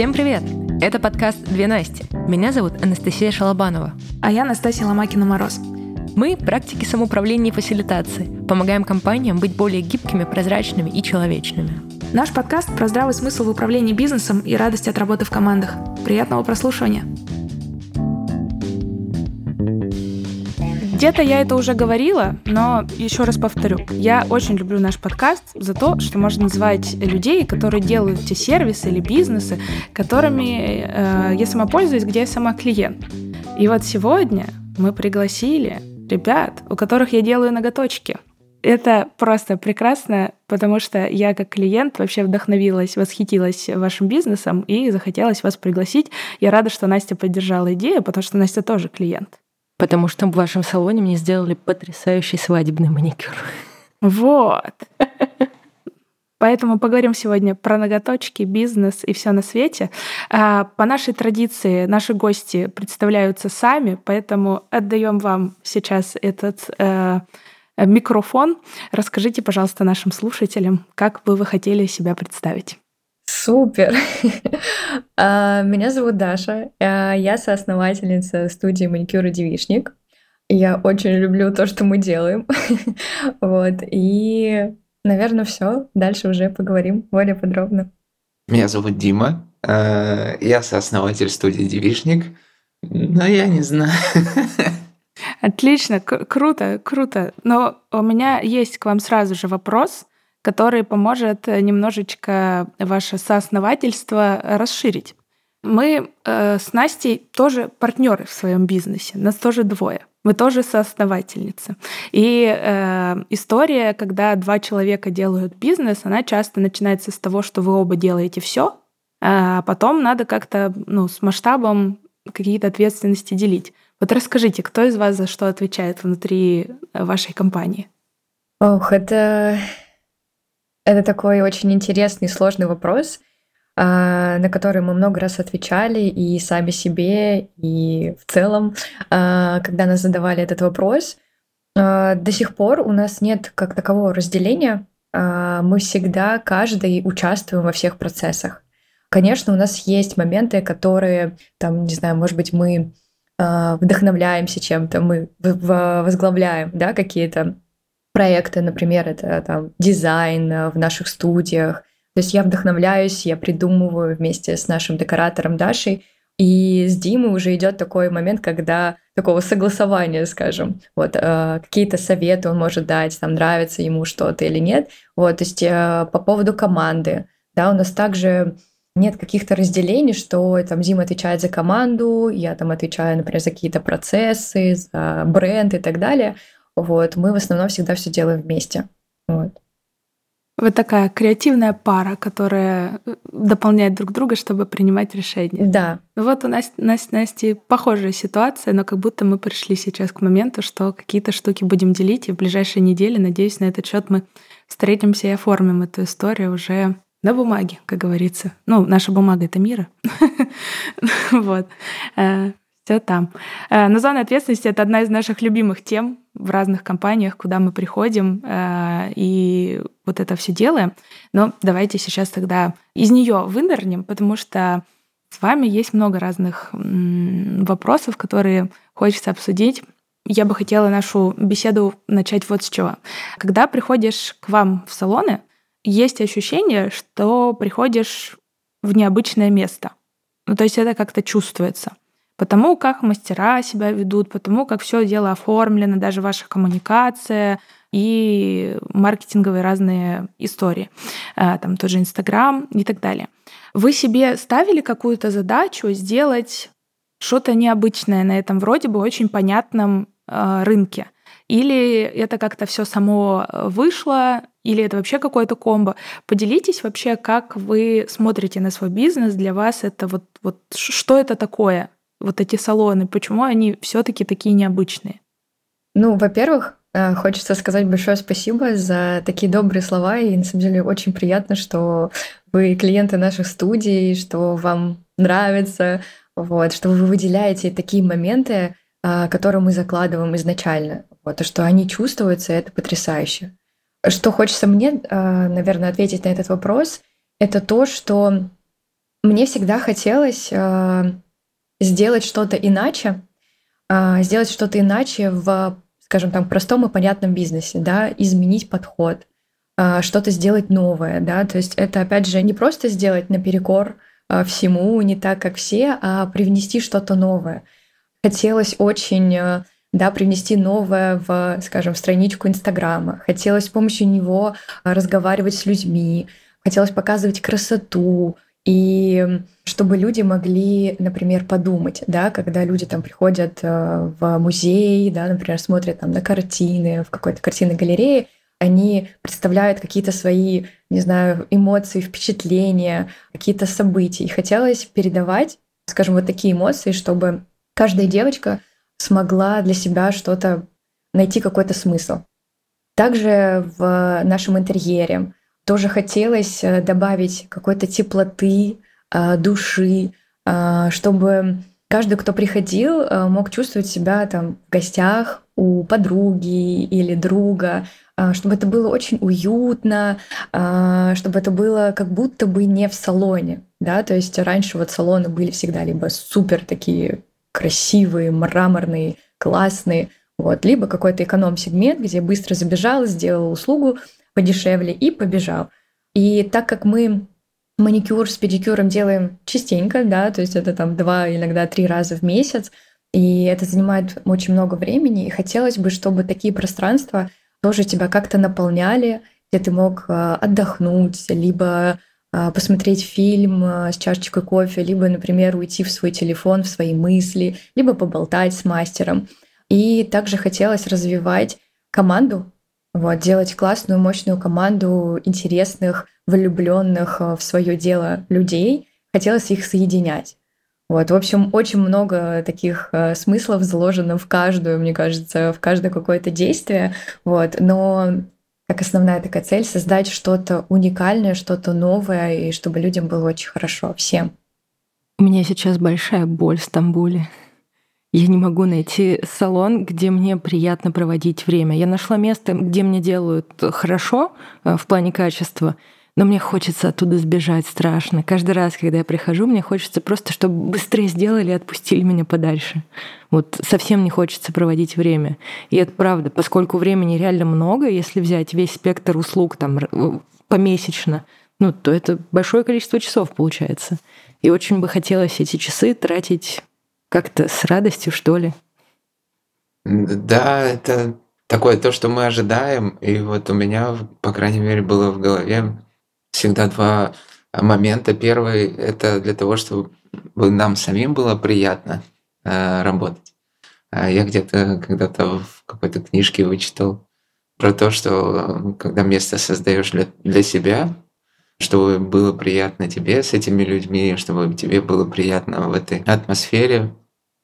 Всем привет! Это подкаст «Две Насти». Меня зовут Анастасия Шалобанова. А я Настасья Ломакина-Мороз. Мы – практики самоуправления и фасилитации. Помогаем компаниям быть более гибкими, прозрачными и человечными. Наш подкаст про здравый смысл в управлении бизнесом и радость от работы в командах. Приятного прослушивания! Где-то я это уже говорила, но еще раз повторю. Я очень люблю наш подкаст за то, что можно называть людей, которые делают те сервисы или бизнесы, которыми э, я сама пользуюсь, где я сама клиент. И вот сегодня мы пригласили ребят, у которых я делаю ноготочки. Это просто прекрасно, потому что я как клиент вообще вдохновилась, восхитилась вашим бизнесом и захотелось вас пригласить. Я рада, что Настя поддержала идею, потому что Настя тоже клиент потому что в вашем салоне мне сделали потрясающий свадебный маникюр. Вот. Поэтому поговорим сегодня про ноготочки, бизнес и все на свете. А, по нашей традиции наши гости представляются сами, поэтому отдаем вам сейчас этот э, микрофон. Расскажите, пожалуйста, нашим слушателям, как бы вы хотели себя представить. Супер! А, меня зовут Даша. А, я соосновательница студии маникюра «Девишник». Я очень люблю то, что мы делаем. вот. И, наверное, все. Дальше уже поговорим более подробно. Меня зовут Дима. А, я сооснователь студии «Девишник». Но я не знаю. Отлично, круто, круто. Но у меня есть к вам сразу же вопрос который поможет э, немножечко ваше соосновательство расширить. Мы э, с Настей тоже партнеры в своем бизнесе, нас тоже двое. Мы тоже соосновательницы. И э, история, когда два человека делают бизнес, она часто начинается с того, что вы оба делаете все, а потом надо как-то ну, с масштабом какие-то ответственности делить. Вот расскажите, кто из вас за что отвечает внутри вашей компании? Ох, это это такой очень интересный, сложный вопрос, а, на который мы много раз отвечали и сами себе, и в целом, а, когда нас задавали этот вопрос. А, до сих пор у нас нет как такового разделения. Мы всегда, каждый участвуем во всех процессах. Конечно, у нас есть моменты, которые, там, не знаю, может быть, мы вдохновляемся чем-то, мы возглавляем да, какие-то проекты, например, это там дизайн э, в наших студиях. То есть я вдохновляюсь, я придумываю вместе с нашим декоратором Дашей, и с Димой уже идет такой момент, когда такого согласования, скажем, вот э, какие-то советы он может дать, там нравится ему что-то или нет. Вот, то есть э, по поводу команды, да, у нас также нет каких-то разделений, что там Дима отвечает за команду, я там отвечаю, например, за какие-то процессы, за бренд и так далее. Вот, мы в основном всегда все делаем вместе. Вот. Вы такая креативная пара, которая э, дополняет друг друга, чтобы принимать решения. Да. Ну вот у нас, Насти, Насти похожая ситуация, но как будто мы пришли сейчас к моменту, что какие-то штуки будем делить, и в ближайшие недели, надеюсь, на этот счет мы встретимся и оформим эту историю уже на бумаге, как говорится. Ну, наша бумага — это мира. Вот. Э, все там. Э, но зона ответственности — это одна из наших любимых тем в разных компаниях, куда мы приходим э, и вот это все делаем. Но давайте сейчас тогда из нее вынырнем, потому что с вами есть много разных вопросов, которые хочется обсудить. Я бы хотела нашу беседу начать вот с чего. Когда приходишь к вам в салоны, есть ощущение, что приходишь в необычное место. Ну, то есть это как-то чувствуется потому как мастера себя ведут, потому как все дело оформлено, даже ваша коммуникация и маркетинговые разные истории, а, там тоже Инстаграм и так далее. Вы себе ставили какую-то задачу сделать что-то необычное на этом вроде бы очень понятном а, рынке? Или это как-то все само вышло, или это вообще какое-то комбо. Поделитесь вообще, как вы смотрите на свой бизнес, для вас это вот, вот что это такое? Вот эти салоны? Почему они все-таки такие необычные? Ну, во-первых, э, Хочется сказать большое спасибо за такие добрые слова. И на самом деле очень приятно, что вы клиенты наших студий, что вам нравится, вот, что вы выделяете такие моменты, э, которые мы закладываим изначально. Вот, и что они чувствуются, это потрясающе. Что хочется мне, э, наверное, ответить на этот вопрос, это то, что мне всегда хотелось сделать что-то иначе, э, сделать что-то иначе в, скажем так, простом и понятном бизнесе, да, изменить подход, э, что-то сделать новое, да, то есть это, опять же, не просто сделать наперекор э, всему, не так, как все, а привнести что-то новое. Хотелось очень да, привнести новое в, скажем, страничку Инстаграма. Хотелось с помощью него разговаривать с людьми, хотелось показывать красоту, и чтобы люди могли, например, подумать, да, когда люди там приходят э, в музей, да, например, смотрят там на картины, в какой-то картинной галерее, они представляют какие-то свои, не знаю, эмоции, впечатления, какие-то события. И хотелось передавать, скажем, вот такие эмоции, чтобы каждая девочка смогла для себя что-то найти какой-то смысл. Также в нашем интерьере тоже хотелось э, добавить какой-то теплоты, э, души, э, чтобы каждый, кто приходил, мог чувствовать себя там в гостях у подруги или друга, чтобы это было очень уютно, чтобы это было как будто бы не в салоне, да, то есть раньше вот салоны были всегда либо супер такие красивые, мраморные, классные, вот, либо какой-то эконом-сегмент, где быстро забежал, сделал услугу подешевле и побежал. И так как мы маникюр с педикюром делаем частенько, да, то есть это там два, иногда три раза в месяц, и это занимает очень много времени, и хотелось бы, чтобы такие пространства тоже тебя как-то наполняли, где ты мог а, отдохнуть, либо а, посмотреть фильм а, с чашечкой кофе, либо, например, уйти в свой телефон, в свои мысли, либо поболтать с мастером. И также хотелось развивать команду, вот, делать классную, мощную команду интересных, влюбленных а, в свое дело людей. Хотелось их соединять. Вот, в общем, очень много таких э, смыслов заложено в каждую, мне кажется, в каждое какое-то действие. Вот, но как основная такая цель создать что-то уникальное, что-то новое, и чтобы людям было очень хорошо, всем. У меня сейчас большая боль в Стамбуле. Я не могу найти салон, где мне приятно проводить время. Я нашла место, где мне делают хорошо э, в плане качества, но мне хочется оттуда сбежать страшно. Каждый раз, когда я прихожу, мне хочется просто, чтобы быстрее сделали и отпустили меня подальше. Вот совсем не хочется проводить время. И это правда, поскольку времени реально много, если взять весь спектр услуг там помесячно, ну, то это большое количество часов получается. И очень бы хотелось эти часы тратить как-то с радостью, что ли. Да, это такое то, что мы ожидаем. И вот у меня, по крайней мере, было в голове всегда два момента. Первый – это для того, чтобы нам самим было приятно э, работать. А я где-то когда-то в какой-то книжке вычитал про то, что когда место создаешь для, для себя, чтобы было приятно тебе с этими людьми, чтобы тебе было приятно в этой атмосфере,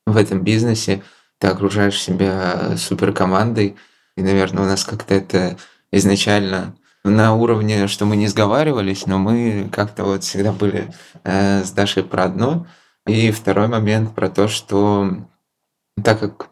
в этом бизнесе, ты окружаешь себя суперкомандой, и, наверное, у нас как-то это изначально на уровне, что мы не сговаривались, но мы как-то вот всегда были э, с Дашей про одно. И второй момент про то, что так как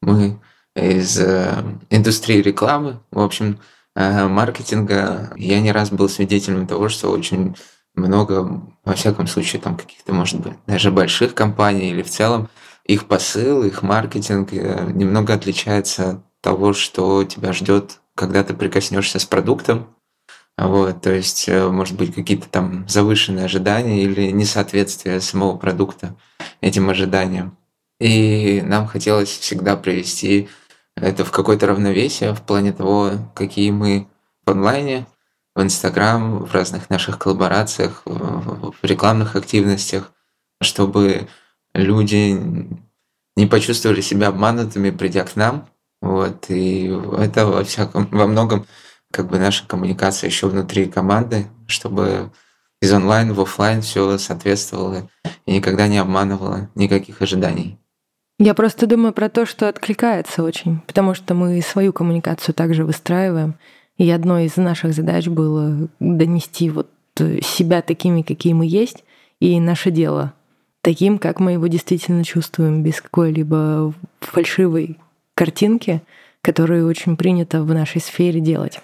мы из э, индустрии рекламы, в общем, э, маркетинга, я не раз был свидетелем того, что очень много, во всяком случае, там каких-то, может быть, даже больших компаний или в целом, их посыл, их маркетинг э, немного отличается от того, что тебя ждет когда ты прикоснешься с продуктом. Вот, то есть, э, может быть, какие-то там завышенные ожидания или несоответствие самого продукта этим ожиданиям. И нам хотелось всегда привести это в какое-то равновесие в плане того, какие мы в онлайне, в Инстаграм, в разных наших коллаборациях, в рекламных активностях, чтобы люди не почувствовали себя обманутыми, придя к нам, вот, и это во всяком, во многом как бы наша коммуникация еще внутри команды, чтобы из онлайн в офлайн все соответствовало и никогда не обманывало никаких ожиданий. Я просто думаю про то, что откликается очень, потому что мы свою коммуникацию также выстраиваем. И одной из наших задач было донести вот себя такими, какие мы есть, и наше дело таким, как мы его действительно чувствуем, без какой-либо фальшивой картинки, которую очень принято в нашей сфере делать.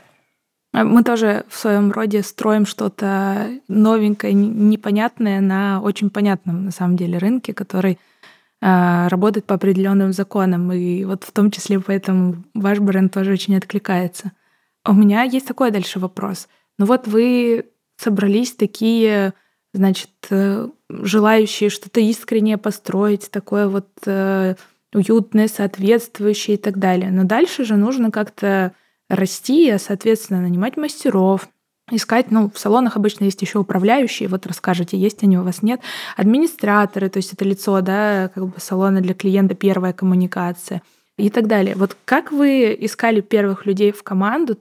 Мы тоже в своем роде строим что-то новенькое, непонятное на очень понятном на самом деле рынке, который а, работает по определенным законам. И вот в том числе поэтому ваш бренд тоже очень откликается. У меня есть такой дальше вопрос. Ну вот вы собрались такие, значит, э, желающие что-то искреннее построить, такое вот э, уютное, соответствующее и так далее. Но дальше же нужно как-то расти, а, соответственно, нанимать мастеров, искать, ну, в салонах обычно есть еще управляющие, вот расскажите, есть они у вас, нет, администраторы, то есть это лицо, да, как бы салона для клиента, первая коммуникация и так далее. Вот как вы искали первых людей в команду,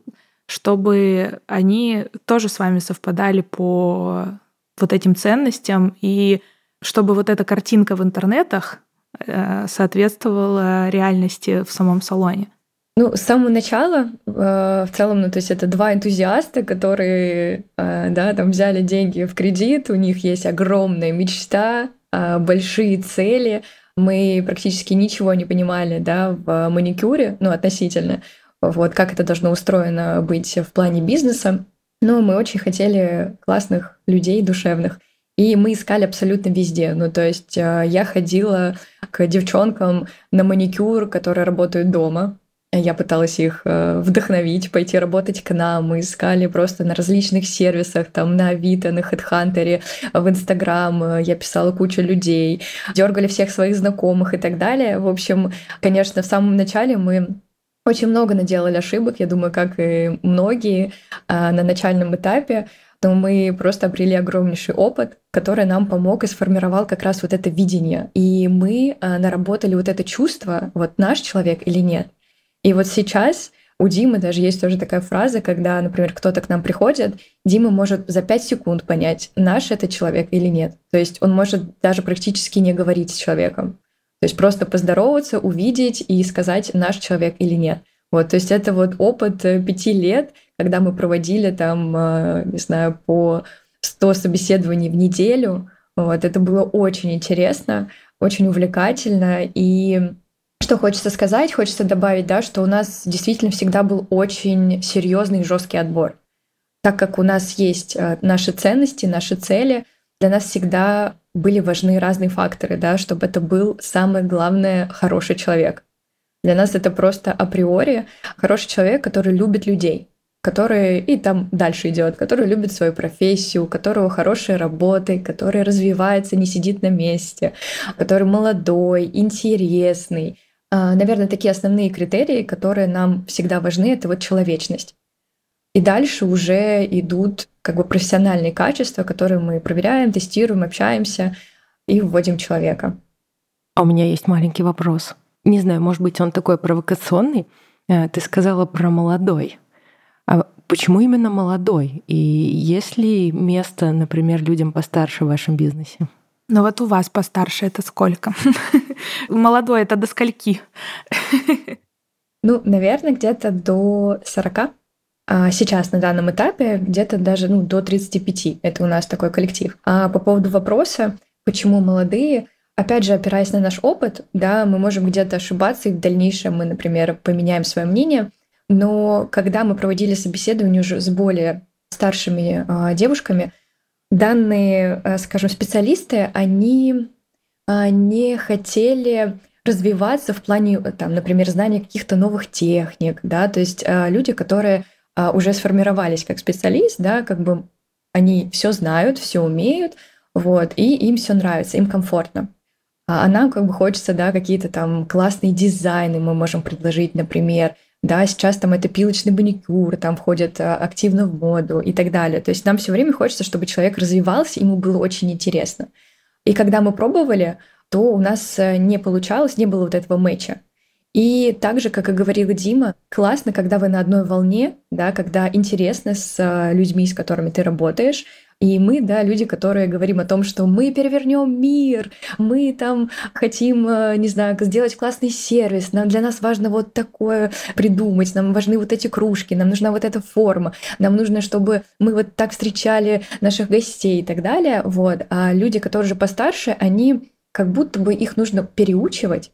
чтобы они тоже с вами совпадали по вот этим ценностям и чтобы вот эта картинка в интернетах э, соответствовала реальности в самом салоне? Ну, с самого начала, э, в целом, ну, то есть это два энтузиаста, которые, э, да, там взяли деньги в кредит, у них есть огромная мечта, э, большие цели. Мы практически ничего не понимали, да, в маникюре, ну, относительно, вот, как это должно устроено быть в плане бизнеса. Но мы очень хотели классных людей, душевных. И мы искали абсолютно везде. Ну, то есть я ходила к девчонкам на маникюр, которые работают дома. Я пыталась их э, вдохновить, пойти работать к нам. Мы искали просто на различных сервисах, там на Авито, на HeadHunter, в Инстаграм. Я писала кучу людей, дергали всех своих знакомых и так далее. В общем, конечно, в самом начале мы очень много наделали ошибок, я думаю, как и многие а, на начальном этапе, но мы просто обрели огромнейший опыт, который нам помог и сформировал как раз вот это видение. И мы а, наработали вот это чувство, вот наш человек или нет. И вот сейчас у Димы даже есть тоже такая фраза, когда, например, кто-то к нам приходит, Дима может за 5 секунд понять, наш это человек или нет. То есть он может даже практически не говорить с человеком. То есть просто поздороваться, увидеть и сказать, наш человек или нет. Вот, то есть это вот опыт э, пяти лет, когда мы проводили там, э, не знаю, по 100 собеседований в неделю. Вот, это было очень интересно, очень увлекательно. И что хочется сказать? Хочется добавить, да, что у нас действительно всегда был очень серьезный и жесткий отбор. Так как у нас есть э, наши ценности, наши цели, для нас всегда были важны разные факторы, да, чтобы это был самый главный хороший человек. Для нас это просто априори хороший человек, который любит людей, который и там дальше идет, который любит свою профессию, у которого хорошие работы, который развивается, не сидит на месте, который молодой, интересный, а, наверное, такие основные критерии, которые нам всегда важны, это вот человечность. И дальше уже идут как бы профессиональные качества, которые мы проверяем, тестируем, общаемся и вводим человека. А у меня есть маленький вопрос. Не знаю, может быть, он такой провокационный. Э, ты сказала про молодой. А почему именно молодой? И есть ли место, например, людям постарше в вашем бизнесе? Ну вот у вас постарше это сколько? Молодой это до скольки? Ну, наверное, где-то до 40. А сейчас на данном этапе где-то даже ну, до 35. Это у нас такой коллектив. А по поводу вопроса, почему молодые, опять же, опираясь на наш опыт, да, мы можем где-то ошибаться, и в дальнейшем мы, например, поменяем свое мнение. Но когда мы проводили собеседование уже с более старшими а, девушками, данные, э, скажем, специалисты, они а, не хотели развиваться в плане, там, например, знания каких-то новых техник, да, то есть а, люди, которые а, уже сформировались как специалист, да, как бы они все знают, все умеют, вот, и им все нравится, им комфортно. А нам как бы хочется, да, какие-то там классные дизайны мы можем предложить, например, да, сейчас там это пилочный маникюр, там входит а, активно в моду и так далее. То есть нам все время хочется, чтобы человек развивался, ему было очень интересно. И когда мы пробовали, то у нас э, не получалось, не было вот этого мэча. И так же, как и говорила Дима, классно, когда вы на одной волне, да, когда интересно с э, людьми, с которыми ты работаешь, и мы, да, люди, которые говорим о том, что мы перевернем мир, мы там хотим, э, не знаю, сделать классный сервис, нам для нас важно вот такое придумать, нам важны вот эти кружки, нам нужна вот эта форма, нам нужно, чтобы мы вот так встречали наших гостей и так далее, вот. А люди, которые уже постарше, они как будто бы их нужно переучивать,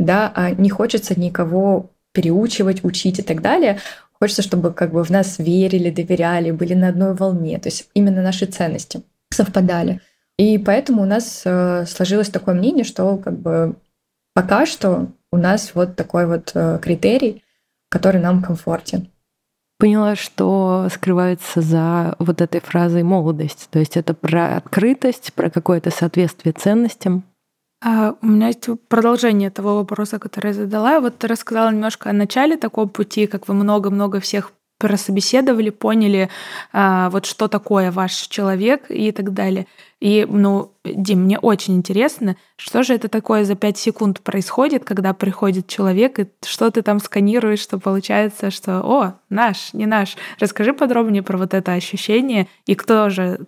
да, а не хочется никого переучивать, учить и так далее. Хочется, чтобы как бы в нас верили, доверяли, были на одной волне. То есть именно наши ценности совпадали. И поэтому у нас э, сложилось такое мнение, что как бы пока что у нас вот такой вот э, критерий, который нам комфортен. Поняла, что скрывается за вот этой фразой молодость. То есть это про открытость, про какое-то соответствие ценностям. А у меня есть продолжение того вопроса, который я задала. Вот ты рассказала немножко о начале такого пути, как вы много-много всех прособеседовали, поняли, а, вот что такое ваш человек и так далее. И, ну, Дим, мне очень интересно, что же это такое за пять секунд происходит, когда приходит человек, и что ты там сканируешь, что получается, что, о, наш, не наш. Расскажи подробнее про вот это ощущение, и кто же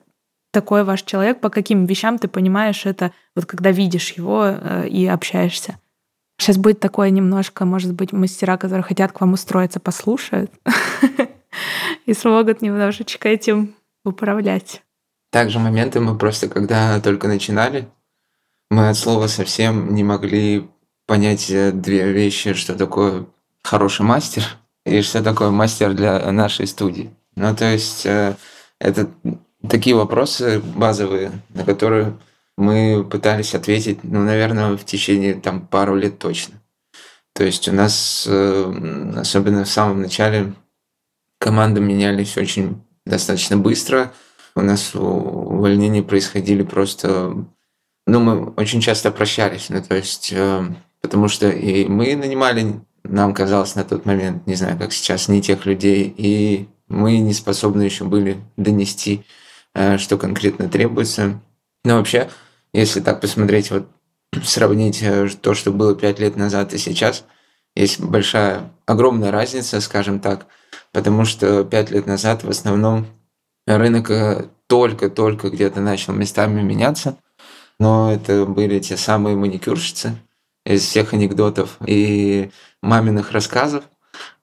такой ваш человек, по каким вещам ты понимаешь это, вот когда видишь его э, и общаешься. Сейчас будет такое немножко, может быть, мастера, которые хотят к вам устроиться, послушают и смогут немножечко этим управлять. Также моменты мы просто, когда только начинали, мы от слова совсем не могли понять э, две вещи, что такое хороший мастер и что такое мастер для нашей студии. Ну, то есть э, это такие вопросы базовые, на которые мы пытались ответить, ну, наверное, в течение там пару лет точно. То есть у нас, э, особенно в самом начале, команды менялись очень достаточно быстро. У нас увольнения происходили просто... Ну, мы очень часто прощались. Ну, то есть, э, потому что и мы нанимали, нам казалось на тот момент, не знаю, как сейчас, не тех людей, и мы не способны еще были донести, что конкретно требуется. Но вообще, если так посмотреть, вот сравнить э, то, что было пять лет назад и сейчас, есть большая, огромная разница, скажем так, потому что пять лет назад в основном рынок э, только-только где-то начал местами меняться, но это были те самые маникюрщицы из всех анекдотов и маминых рассказов,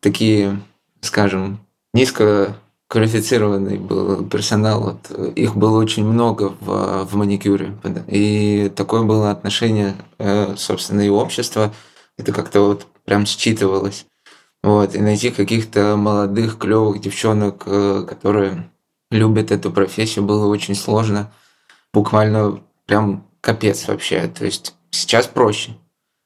такие, скажем, низко квалифицированный был персонал. Вот, их было очень много в, в маникюре. И такое было отношение, э, собственно, и общества. Это как-то вот прям считывалось. Вот, и найти каких-то молодых, клевых девчонок, э, которые любят эту профессию, было очень сложно. Буквально прям капец вообще. То есть сейчас проще.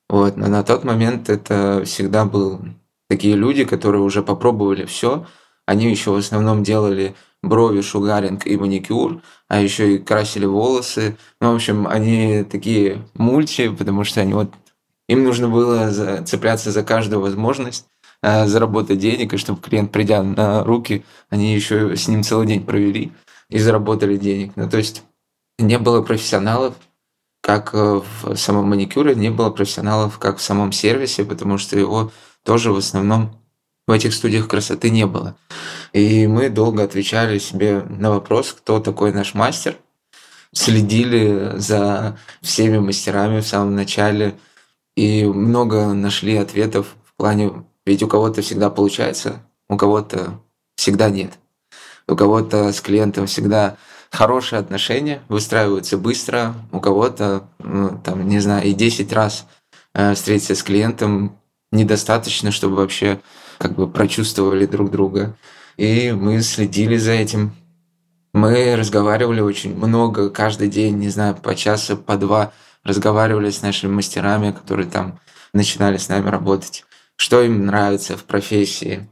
Вот, но на тот момент это всегда был такие люди, которые уже попробовали все, они еще в основном делали брови, шугаринг и маникюр, а еще и красили волосы. Ну, в общем, они такие мульти, потому что они вот им нужно было цепляться за каждую возможность э, заработать денег, и чтобы клиент, придя на руки, они еще с ним целый день провели и заработали денег. Ну, то есть не было профессионалов, как э, в самом маникюре, не было профессионалов, как в самом сервисе, потому что его тоже в основном в этих студиях красоты не было. И мы долго отвечали себе на вопрос, кто такой наш мастер. Следили за всеми мастерами в самом начале и много нашли ответов в плане, ведь у кого-то всегда получается, у кого-то всегда нет. У кого-то с клиентом всегда хорошие отношения, выстраиваются быстро, у кого-то, ну, там, не знаю, и 10 раз э, встретиться с клиентом недостаточно, чтобы вообще как бы прочувствовали друг друга. И мы следили за этим. Мы разговаривали очень много, каждый день, не знаю, по часу, по два, разговаривали с нашими мастерами, которые там начинали с нами работать. Что им нравится в профессии,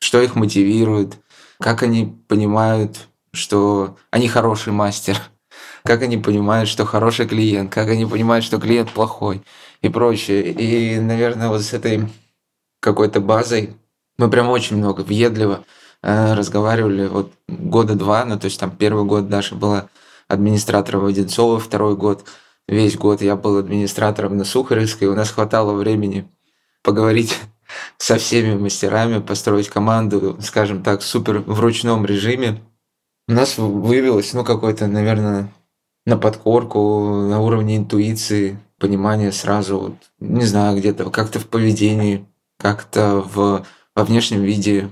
что их мотивирует, как они понимают, что они хороший мастер, как они понимают, что хороший клиент, как они понимают, что клиент плохой и прочее. И, наверное, вот с этой какой-то базой мы прям очень много, въедливо э, разговаривали вот года два, ну то есть там первый год Даша была администратором Одинцова, второй год, весь год я был администратором на Сухаревской, у нас хватало времени поговорить со всеми мастерами, построить команду, скажем так, супер в ручном режиме. У нас выявилось, ну, какой-то, наверное, на подкорку, на уровне интуиции, понимания сразу, вот, не знаю, где-то как-то в поведении, как-то в во внешнем виде,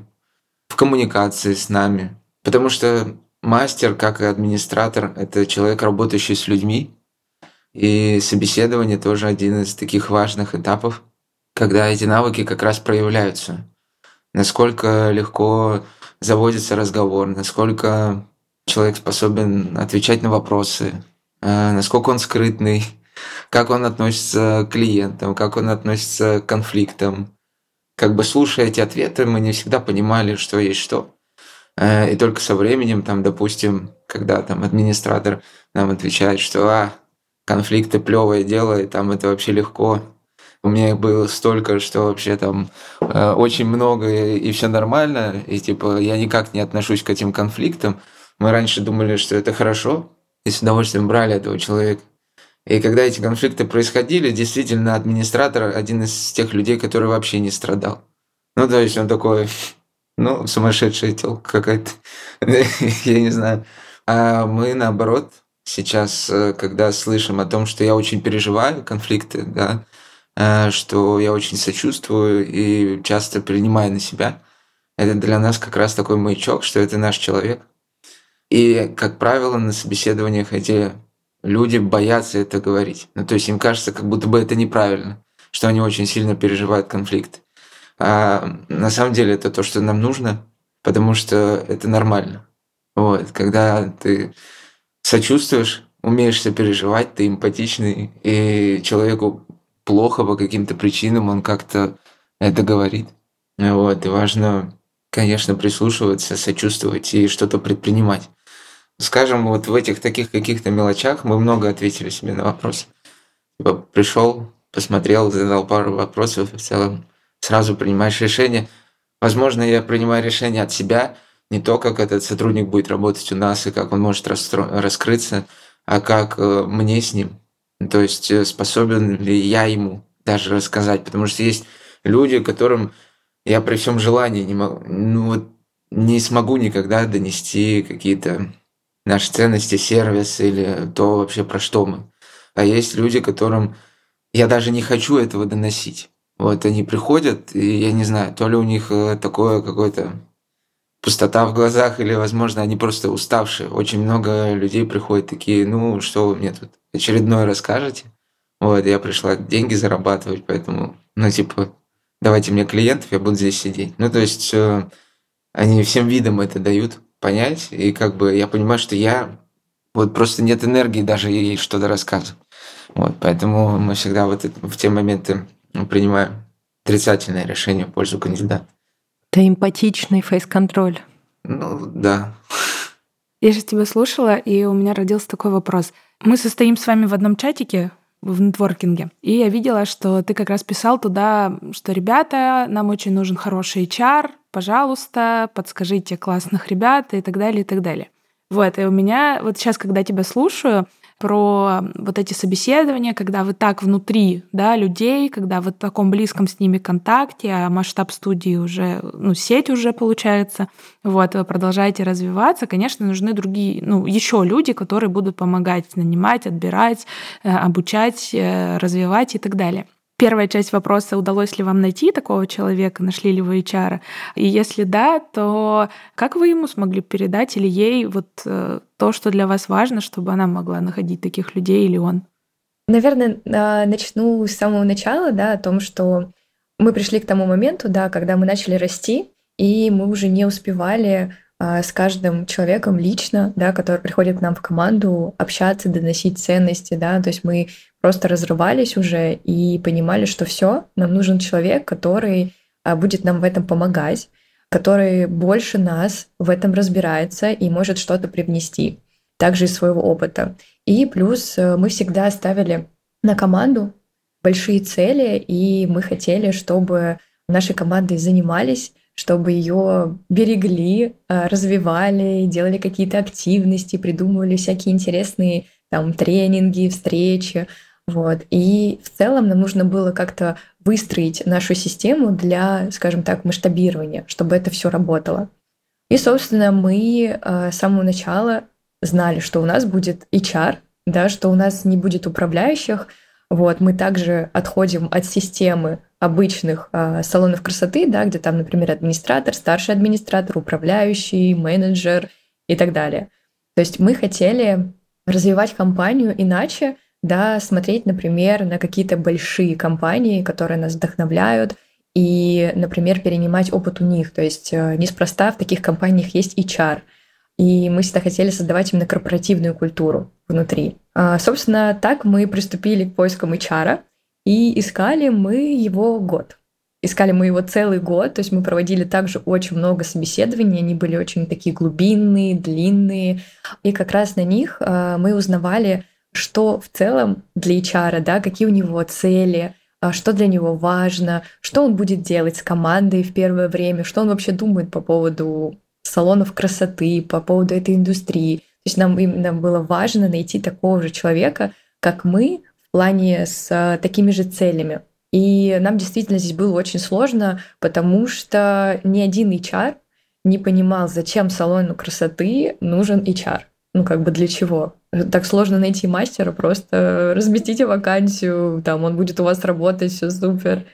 в коммуникации с нами. Потому что мастер, как и администратор, это человек, работающий с людьми. И собеседование тоже один из таких важных этапов, когда эти навыки как раз проявляются. насколько легко заводится разговор, насколько человек способен отвечать на вопросы, э, насколько он скрытный, как он относится к клиентам, как он относится к конфликтам. Как бы слушая эти ответы, мы не всегда понимали, что есть что. Э, и только со временем, там, допустим, когда там администратор нам отвечает, что а, конфликты плевое дело, и там это вообще легко. У меня их было столько, что вообще там э, очень много и, и все нормально. И типа я никак не отношусь к этим конфликтам. Мы раньше думали, что это хорошо, и с удовольствием брали этого человека. И когда эти конфликты происходили, действительно, администратор один из тех людей, который вообще не страдал. Ну, то есть он такой, ну, сумасшедшая телка какая-то, я не знаю. А мы, наоборот, сейчас, э, когда слышим о том, что я очень переживаю конфликты, да, э, что я очень сочувствую и часто принимаю на себя, это для нас как раз такой маячок, что это наш человек, и, как правило, на собеседованиях эти люди боятся это говорить. Ну, то есть им кажется, как будто бы это неправильно, что они очень сильно переживают конфликт. А на самом деле это то, что нам нужно, потому что это нормально. Вот, когда ты сочувствуешь, умеешь сопереживать, ты эмпатичный, и человеку плохо по каким-то причинам, он как-то это говорит. Вот, и важно, конечно, прислушиваться, сочувствовать и что-то предпринимать. Скажем, вот в этих таких каких-то мелочах мы много ответили себе на вопрос. Типа, пришел, посмотрел, задал пару вопросов, и в целом сразу принимаешь решение. Возможно, я принимаю решение от себя, не то, как этот сотрудник будет работать у нас и как он может раскрыться, а как э, мне с ним. То есть э, способен ли я ему даже рассказать. Потому что есть люди, которым я при всем желании не могу, ну вот не смогу никогда донести какие-то наши ценности, сервис или то вообще про что мы. А есть люди, которым я даже не хочу этого доносить. Вот они приходят, и я не знаю, то ли у них э, такое какое-то пустота в глазах, или, возможно, они просто уставшие. Очень много людей приходят такие, ну, что вы мне тут очередное расскажете? Вот, я пришла деньги зарабатывать, поэтому, ну, типа, давайте мне клиентов, я буду здесь сидеть. Ну, то есть, э, они всем видом это дают понять, и как бы я понимаю, что я вот просто нет энергии даже ей что-то рассказывать. Вот, поэтому мы всегда вот в те моменты принимаем отрицательное решение в пользу кандидата. Это эмпатичный фейс-контроль. Ну, да. Я же тебя слушала, и у меня родился такой вопрос. Мы состоим с вами в одном чатике, в нетворкинге. И я видела, что ты как раз писал туда, что ребята, нам очень нужен хороший HR, пожалуйста, подскажите классных ребят и так далее, и так далее. Вот, и у меня вот сейчас, когда тебя слушаю, про вот эти собеседования, когда вы так внутри да, людей, когда вы в таком близком с ними контакте, а масштаб студии уже, ну, сеть уже получается, вот, вы продолжаете развиваться, конечно, нужны другие, ну, еще люди, которые будут помогать нанимать, отбирать, э, обучать, э, развивать и так далее. Первая часть вопроса, удалось ли вам найти такого человека, нашли ли вы HR? И если да, то как вы ему смогли передать или ей вот э, то, что для вас важно, чтобы она могла находить таких людей или он? Наверное, а, начну с самого начала, да, о том, что мы пришли к тому моменту, да, когда мы начали расти, и мы уже не успевали с каждым человеком лично, да, который приходит к нам в команду, общаться, доносить ценности, да, то есть мы просто разрывались уже и понимали, что все, нам нужен человек, который а, будет нам в этом помогать, который больше нас в этом разбирается и может что-то привнести, также из своего опыта. И плюс э, мы всегда ставили на команду большие цели, и мы хотели, чтобы нашей командой занимались, чтобы ее берегли, э, развивали, делали какие-то активности, придумывали всякие интересные там тренинги, встречи, вот. И в целом нам нужно было как-то выстроить нашу систему для, скажем так, масштабирования, чтобы это все работало. И, собственно, мы э, с самого начала знали, что у нас будет HR, да, что у нас не будет управляющих. Вот, мы также отходим от системы обычных э, салонов красоты, да, где там, например, администратор, старший администратор, управляющий, менеджер и так далее. То есть мы хотели развивать компанию иначе, да, смотреть, например, на какие-то большие компании, которые нас вдохновляют, и, например, перенимать опыт у них. То есть э, неспроста в таких компаниях есть HR. И мы всегда хотели создавать именно корпоративную культуру внутри. А, собственно, так мы приступили к поискам HR, и искали мы его год. Искали мы его целый год, то есть мы проводили также очень много собеседований, они были очень такие глубинные, длинные, и как раз на них э, мы узнавали, что в целом для HR, да, какие у него цели, э, что для него важно, что он будет делать с командой в первое время, что он вообще думает по поводу салонов красоты, по поводу этой индустрии. То есть нам именно было важно найти такого же человека, как мы, в плане с э, такими же целями. И нам действительно здесь было очень сложно, потому что ни один HR не понимал, зачем салону красоты нужен HR. Ну, как бы для чего? Так сложно найти мастера, просто разместите вакансию, там он будет у вас работать, все супер.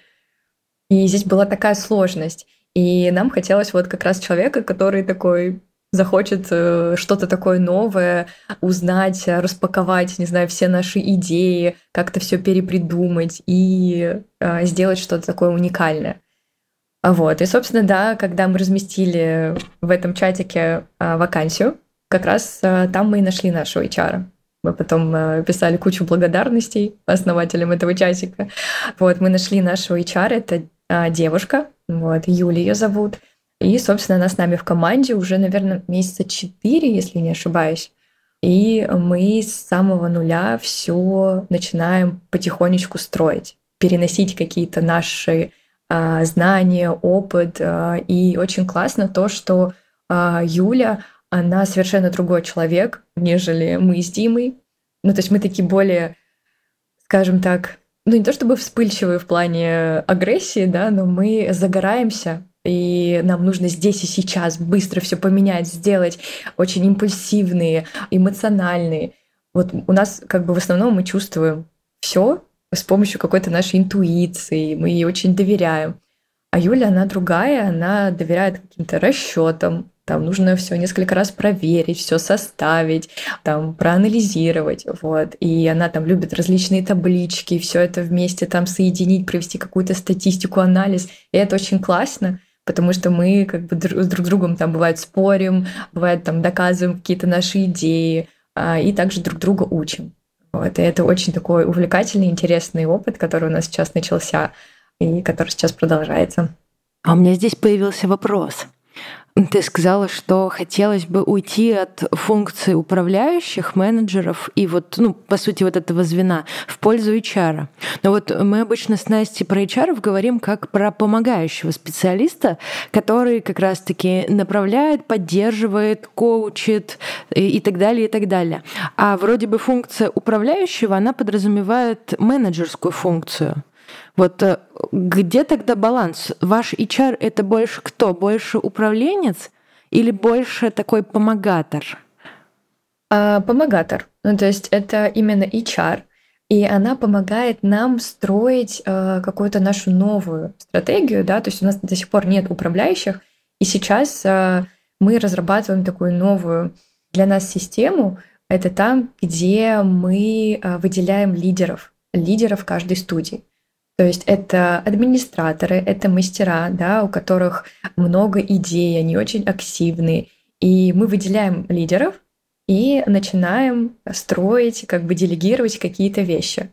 И здесь была такая сложность. И нам хотелось вот как раз человека, который такой захочет э, что-то такое новое узнать, распаковать, не знаю, все наши идеи, как-то все перепридумать и э, сделать что-то такое уникальное. Вот. И, собственно, да, когда мы разместили в этом чатике э, вакансию, как раз там мы и нашли нашего HR. Мы потом писали кучу благодарностей основателям этого чатика. Вот, мы нашли нашего HR, это девушка, вот, Юля ее зовут. И, собственно, она с нами в команде уже, наверное, месяца четыре, если не ошибаюсь. И мы с самого нуля все начинаем потихонечку строить, переносить какие-то наши а, знания, опыт. А, и очень классно то, что а, Юля, она совершенно другой человек, нежели мы с Димой. Ну, то есть мы такие более, скажем так, ну не то чтобы вспыльчивые в плане агрессии, да, но мы загораемся и нам нужно здесь и сейчас быстро все поменять, сделать, очень импульсивные, эмоциональные. Вот у нас как бы в основном мы чувствуем все с помощью какой-то нашей интуиции, мы ей очень доверяем. А Юля, она другая, она доверяет каким-то расчетам, там нужно все несколько раз проверить, все составить, там проанализировать, вот. И она там любит различные таблички, все это вместе там соединить, провести какую-то статистику, анализ. И это очень классно потому что мы как бы друг с друг другом там бывает спорим, бывает там доказываем какие-то наши идеи а, и также друг друга учим. Вот, и это очень такой увлекательный, интересный опыт, который у нас сейчас начался и который сейчас продолжается. А у меня здесь появился вопрос. Ты сказала, что хотелось бы уйти от функции управляющих, менеджеров и вот, ну, по сути, вот этого звена в пользу HR. Но вот мы обычно с Настей про HR говорим как про помогающего специалиста, который как раз-таки направляет, поддерживает, коучит и, и так далее, и так далее. А вроде бы функция управляющего, она подразумевает менеджерскую функцию. Вот э, где тогда баланс? Ваш HR это больше кто? Больше управленец или больше такой помогатор? А, помогатор. Ну, то есть это именно HR, и она помогает нам строить э, какую-то нашу новую стратегию, да, то есть у нас до сих пор нет управляющих, и сейчас э, мы разрабатываем такую новую для нас систему. Это там, где мы э, выделяем лидеров, лидеров каждой студии. То есть это администраторы, это мастера, да, у которых много идей, они очень активные. И мы выделяем лидеров и начинаем строить, как бы делегировать какие-то вещи,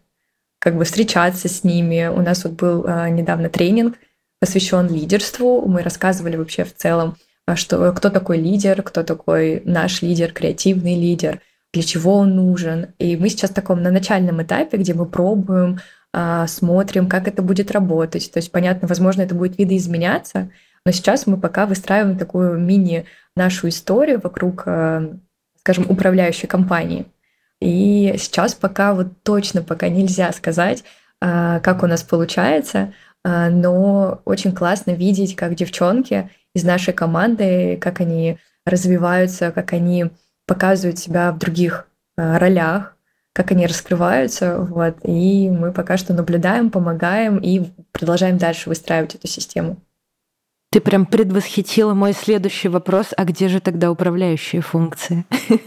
как бы встречаться с ними. У нас вот был а, недавно тренинг, посвящен лидерству. Мы рассказывали вообще в целом, а, что кто такой лидер, кто такой наш лидер, креативный лидер, для чего он нужен. И мы сейчас в таком на начальном этапе, где мы пробуем смотрим, как это будет работать. То есть, понятно, возможно, это будет видоизменяться, но сейчас мы пока выстраиваем такую мини нашу историю вокруг, а, скажем, управляющей компании. И сейчас пока вот точно пока нельзя сказать, а, как у нас получается, но очень классно видеть, как девчонки из нашей команды, как они развиваются, как они показывают себя в других ролях, как они раскрываются, вот, и мы пока что наблюдаем, помогаем и продолжаем дальше выстраивать эту систему. Ты прям предвосхитила мой следующий вопрос, а где же тогда управляющие функции?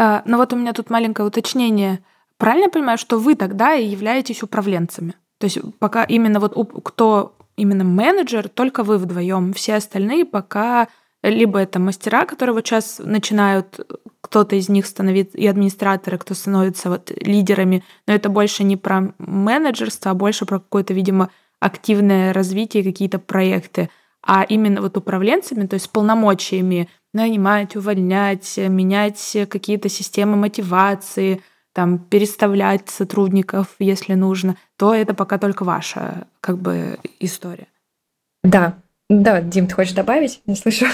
А, ну вот у меня тут маленькое уточнение. Правильно я понимаю, что вы тогда и являетесь управленцами? То есть пока именно вот кто именно менеджер, только вы вдвоем. Все остальные пока либо это мастера, которые вот сейчас начинают, кто-то из них становится, и администраторы, кто становится вот лидерами, но это больше не про менеджерство, а больше про какое-то, видимо, активное развитие, какие-то проекты. А именно вот управленцами, то есть полномочиями нанимать, увольнять, менять какие-то системы мотивации, там, переставлять сотрудников, если нужно, то это пока только ваша как бы история. Да, да, Дим, ты хочешь добавить? Не слышу.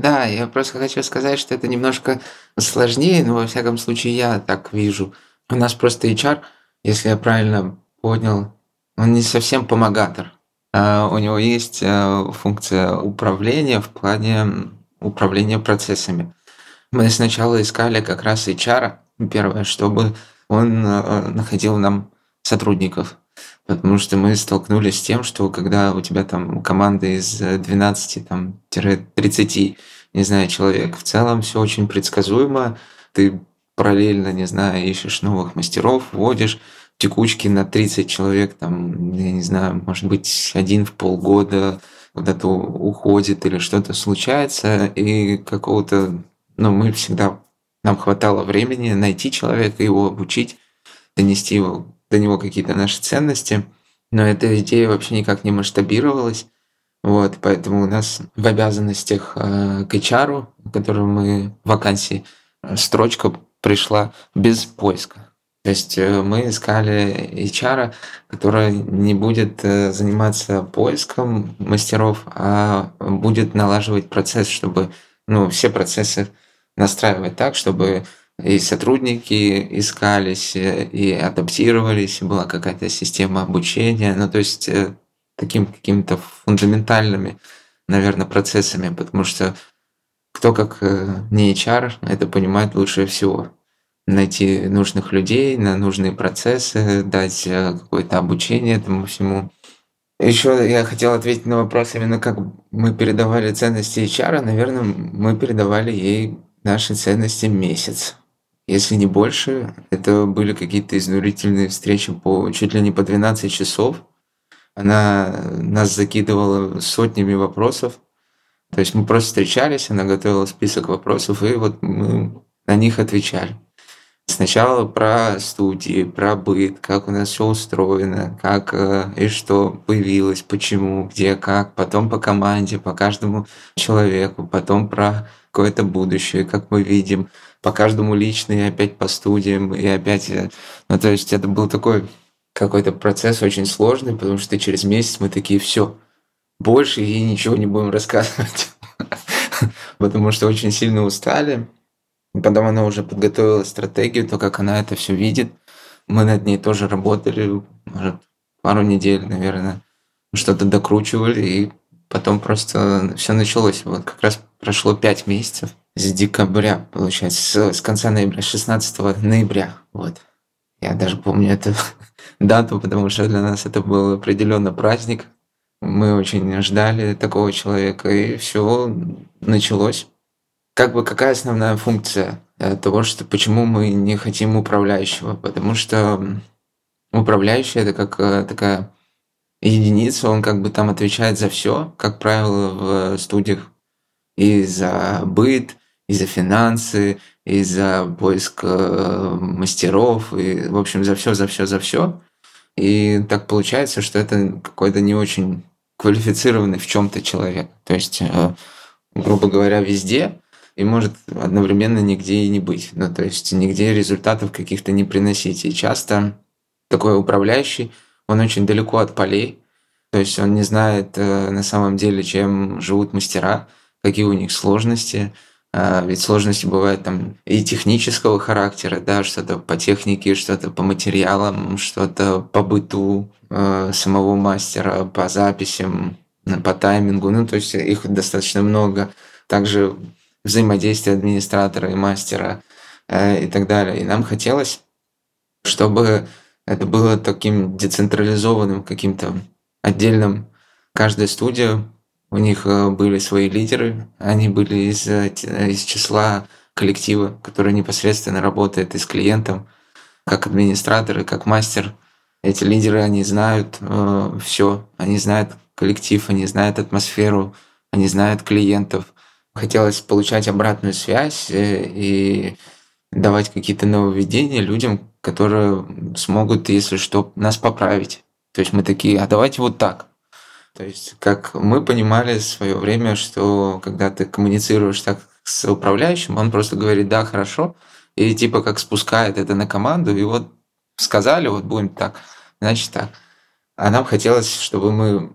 Да, я просто хочу сказать, что это немножко сложнее, но во всяком случае я так вижу. У нас просто HR, если я правильно понял, он не совсем помогатор. А у него есть э, функция управления в плане управления процессами. Мы сначала искали как раз HR, первое, чтобы он э, находил нам сотрудников. Потому что мы столкнулись с тем, что когда у тебя там команда из 12 там, 30, не знаю, человек, в целом все очень предсказуемо, ты параллельно, не знаю, ищешь новых мастеров, вводишь текучки на 30 человек, там, я не знаю, может быть, один в полгода куда-то уходит или что-то случается, и какого-то, ну, мы всегда, нам хватало времени найти человека, его обучить, донести его до него какие-то наши ценности, но эта идея вообще никак не масштабировалась. Вот, поэтому у нас в обязанностях э, к HR, которую мы в вакансии, э, строчка пришла без поиска. То есть э, мы искали HR, который не будет э, заниматься поиском мастеров, а будет налаживать процесс, чтобы ну, все процессы настраивать так, чтобы и сотрудники искались, э, и адаптировались, была какая-то система обучения, ну то есть э, таким какими-то фундаментальными, наверное, процессами, потому что кто как э, не HR это понимает лучше всего. Найти нужных людей на нужные процессы, дать какое-то обучение этому всему. Еще я хотел ответить на вопрос именно как мы передавали ценности HR. Наверное, мы передавали ей наши ценности месяц если не больше. Это были какие-то изнурительные встречи по чуть ли не по 12 часов. Она нас закидывала сотнями вопросов. То есть мы просто встречались, она готовила список вопросов, и вот мы на них отвечали. Сначала про студии, про быт, как у нас все устроено, как э, и что появилось, почему, где, как, потом по команде, по каждому человеку, потом про какое-то будущее, как мы видим, по каждому лично и опять по студиям, и опять... Э, ну, то есть это был такой какой-то процесс очень сложный, потому что через месяц мы такие, все, больше ей ничего не будем рассказывать, потому что очень сильно устали. Потом она уже подготовила стратегию, то, как она это все видит. Мы над ней тоже работали, может, пару недель, наверное, что-то докручивали, и потом просто все началось. Вот как раз прошло пять месяцев с декабря, получается, с, с конца ноября, 16 ноября. Вот. Я даже помню эту дату, потому что для нас это был определенно праздник. Мы очень ждали такого человека, и все началось. Как бы какая основная функция э, того, что почему мы не хотим управляющего? Потому что управляющий это как э, такая единица, он как бы там отвечает за все, как правило, в студиях и за быт, и за финансы, и за поиск э, мастеров, и, в общем, за все, за все, за все. И так получается, что это какой-то не очень квалифицированный в чем-то человек. То есть, э, грубо говоря, везде и может одновременно нигде и не быть. Ну, то есть нигде результатов каких-то не приносить. И часто такой управляющий, он очень далеко от полей, то есть он не знает э, на самом деле, чем живут мастера, какие у них сложности. А, ведь сложности бывают там и технического характера, да, что-то по технике, что-то по материалам, что-то по быту э, самого мастера, по записям, по таймингу. Ну, то есть их достаточно много. Также взаимодействие администратора и мастера э, и так далее. И нам хотелось, чтобы это было таким децентрализованным каким-то отдельным. Каждая студия у них э, были свои лидеры, они были из, э, из числа коллектива, который непосредственно работает и с клиентом, как администраторы, как мастер. Эти лидеры, они знают э, все, они знают, коллектив, они знают атмосферу, они знают клиентов. Хотелось получать обратную связь э, и давать какие-то нововведения людям, которые смогут, если что, нас поправить. То есть мы такие, а давайте вот так. То есть, как мы понимали в свое время, что когда ты коммуницируешь так с управляющим, он просто говорит, да, хорошо, и типа как спускает это на команду, и вот сказали, вот будем так, значит так. А нам хотелось, чтобы мы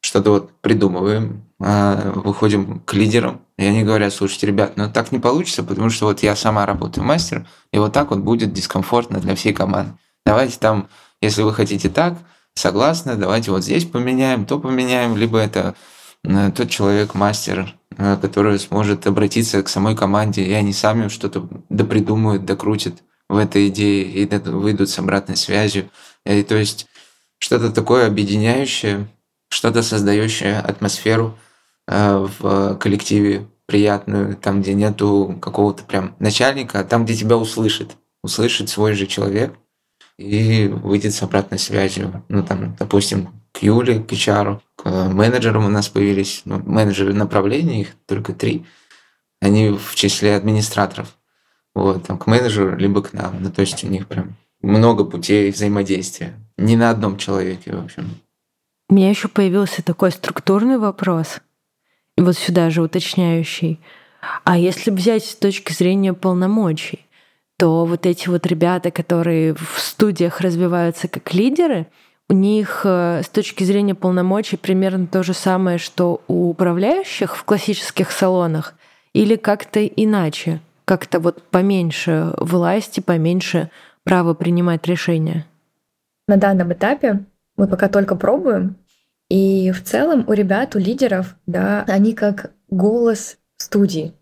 что-то вот придумываем, выходим к лидерам, и они говорят, слушайте, ребят, ну так не получится, потому что вот я сама работаю мастером, и вот так вот будет дискомфортно для всей команды. Давайте там, если вы хотите так, согласны, давайте вот здесь поменяем, то поменяем, либо это э, тот человек, мастер, э, который сможет обратиться к самой команде, и они сами что-то допридумают, докрутят в этой идее и выйдут с обратной связью. И, то есть что-то такое объединяющее, что-то создающее атмосферу в коллективе приятную, там, где нету какого-то прям начальника, а там, где тебя услышит, услышит свой же человек и выйдет с обратной связью. Ну, там, допустим, к Юле, к HR, к менеджерам у нас появились, ну, менеджеры направлений, их только три, они в числе администраторов. Вот, там, к менеджеру, либо к нам. Ну, то есть у них прям много путей взаимодействия. Не на одном человеке, в общем. У меня еще появился такой структурный вопрос, вот сюда же уточняющий. А если взять с точки зрения полномочий, то вот эти вот ребята, которые в студиях развиваются как лидеры, у них э, с точки зрения полномочий примерно то же самое, что у управляющих в классических салонах, или как-то иначе, как-то вот поменьше власти, поменьше права принимать решения? На данном этапе мы пока только пробуем, и в целом у ребят, у лидеров, да, они как голос студии,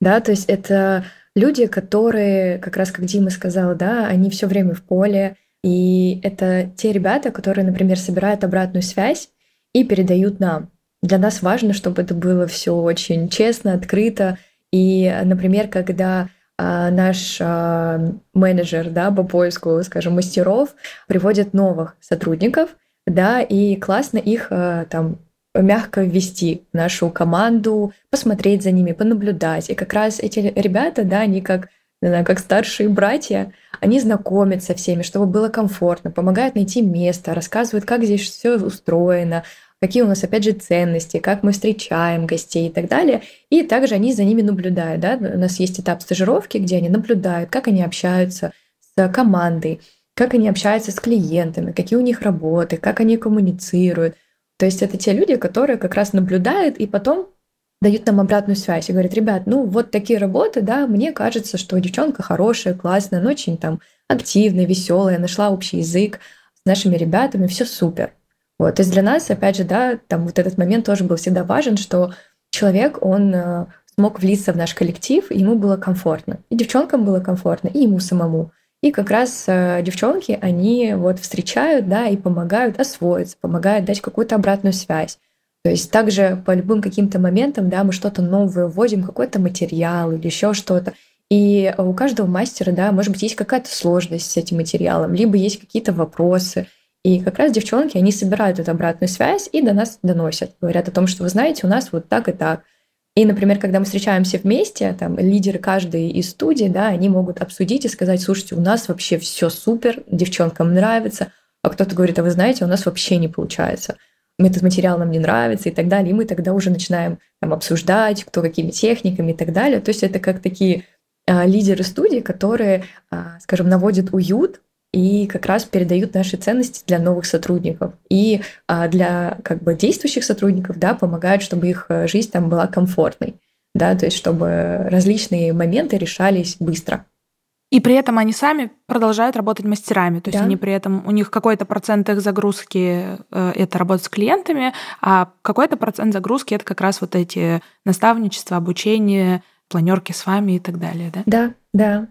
да, то есть это люди, которые, как раз как Дима сказал, да, они все время в поле, и это те ребята, которые, например, собирают обратную связь и передают нам. Для нас важно, чтобы это было все очень честно, открыто. И, например, когда а, наш а, менеджер да, по поиску, скажем, мастеров приводит новых сотрудников, да, и классно их а, там мягко ввести в нашу команду, посмотреть за ними, понаблюдать. И как раз эти ребята, да, они как, знаю, как старшие братья, они знакомят со всеми, чтобы было комфортно, помогают найти место, рассказывают, как здесь все устроено, какие у нас, опять же, ценности, как мы встречаем гостей и так далее. И также они за ними наблюдают. Да? У нас есть этап стажировки, где они наблюдают, как они общаются с командой, как они общаются с клиентами, какие у них работы, как они коммуницируют. То есть это те люди, которые как раз наблюдают и потом дают нам обратную связь и говорят, ребят, ну вот такие работы, да, мне кажется, что девчонка хорошая, классная, но очень там активная, веселая, нашла общий язык с нашими ребятами, все супер. Вот, то есть для нас, опять же, да, там вот этот момент тоже был всегда важен, что человек, он э, смог влиться в наш коллектив, и ему было комфортно. И девчонкам было комфортно, и ему самому. И как раз э, девчонки, они вот встречают, да, и помогают освоиться, помогают дать какую-то обратную связь. То есть также по любым каким-то моментам, да, мы что-то новое вводим, какой-то материал или еще что-то. И у каждого мастера, да, может быть, есть какая-то сложность с этим материалом, либо есть какие-то вопросы. И как раз девчонки, они собирают эту обратную связь и до нас доносят. Говорят о том, что вы знаете, у нас вот так и так. И, например, когда мы встречаемся вместе, там лидеры каждой из студий, да, они могут обсудить и сказать, слушайте, у нас вообще все супер, девчонкам нравится, а кто-то говорит, а вы знаете, у нас вообще не получается, этот материал нам не нравится и так далее, и мы тогда уже начинаем там, обсуждать, кто какими техниками и так далее. То есть это как такие а, лидеры студии, которые, а, скажем, наводят уют и как раз передают наши ценности для новых сотрудников. И а, для как бы действующих сотрудников да, помогают, чтобы их э, жизнь там была комфортной. Да, то есть чтобы различные моменты решались быстро. И при этом они сами продолжают работать мастерами. То есть да. они при этом, у них какой-то процент их загрузки э, это работа с клиентами, а какой-то процент загрузки это как раз вот эти наставничества, обучение, планерки с вами и так далее, да? Да, да.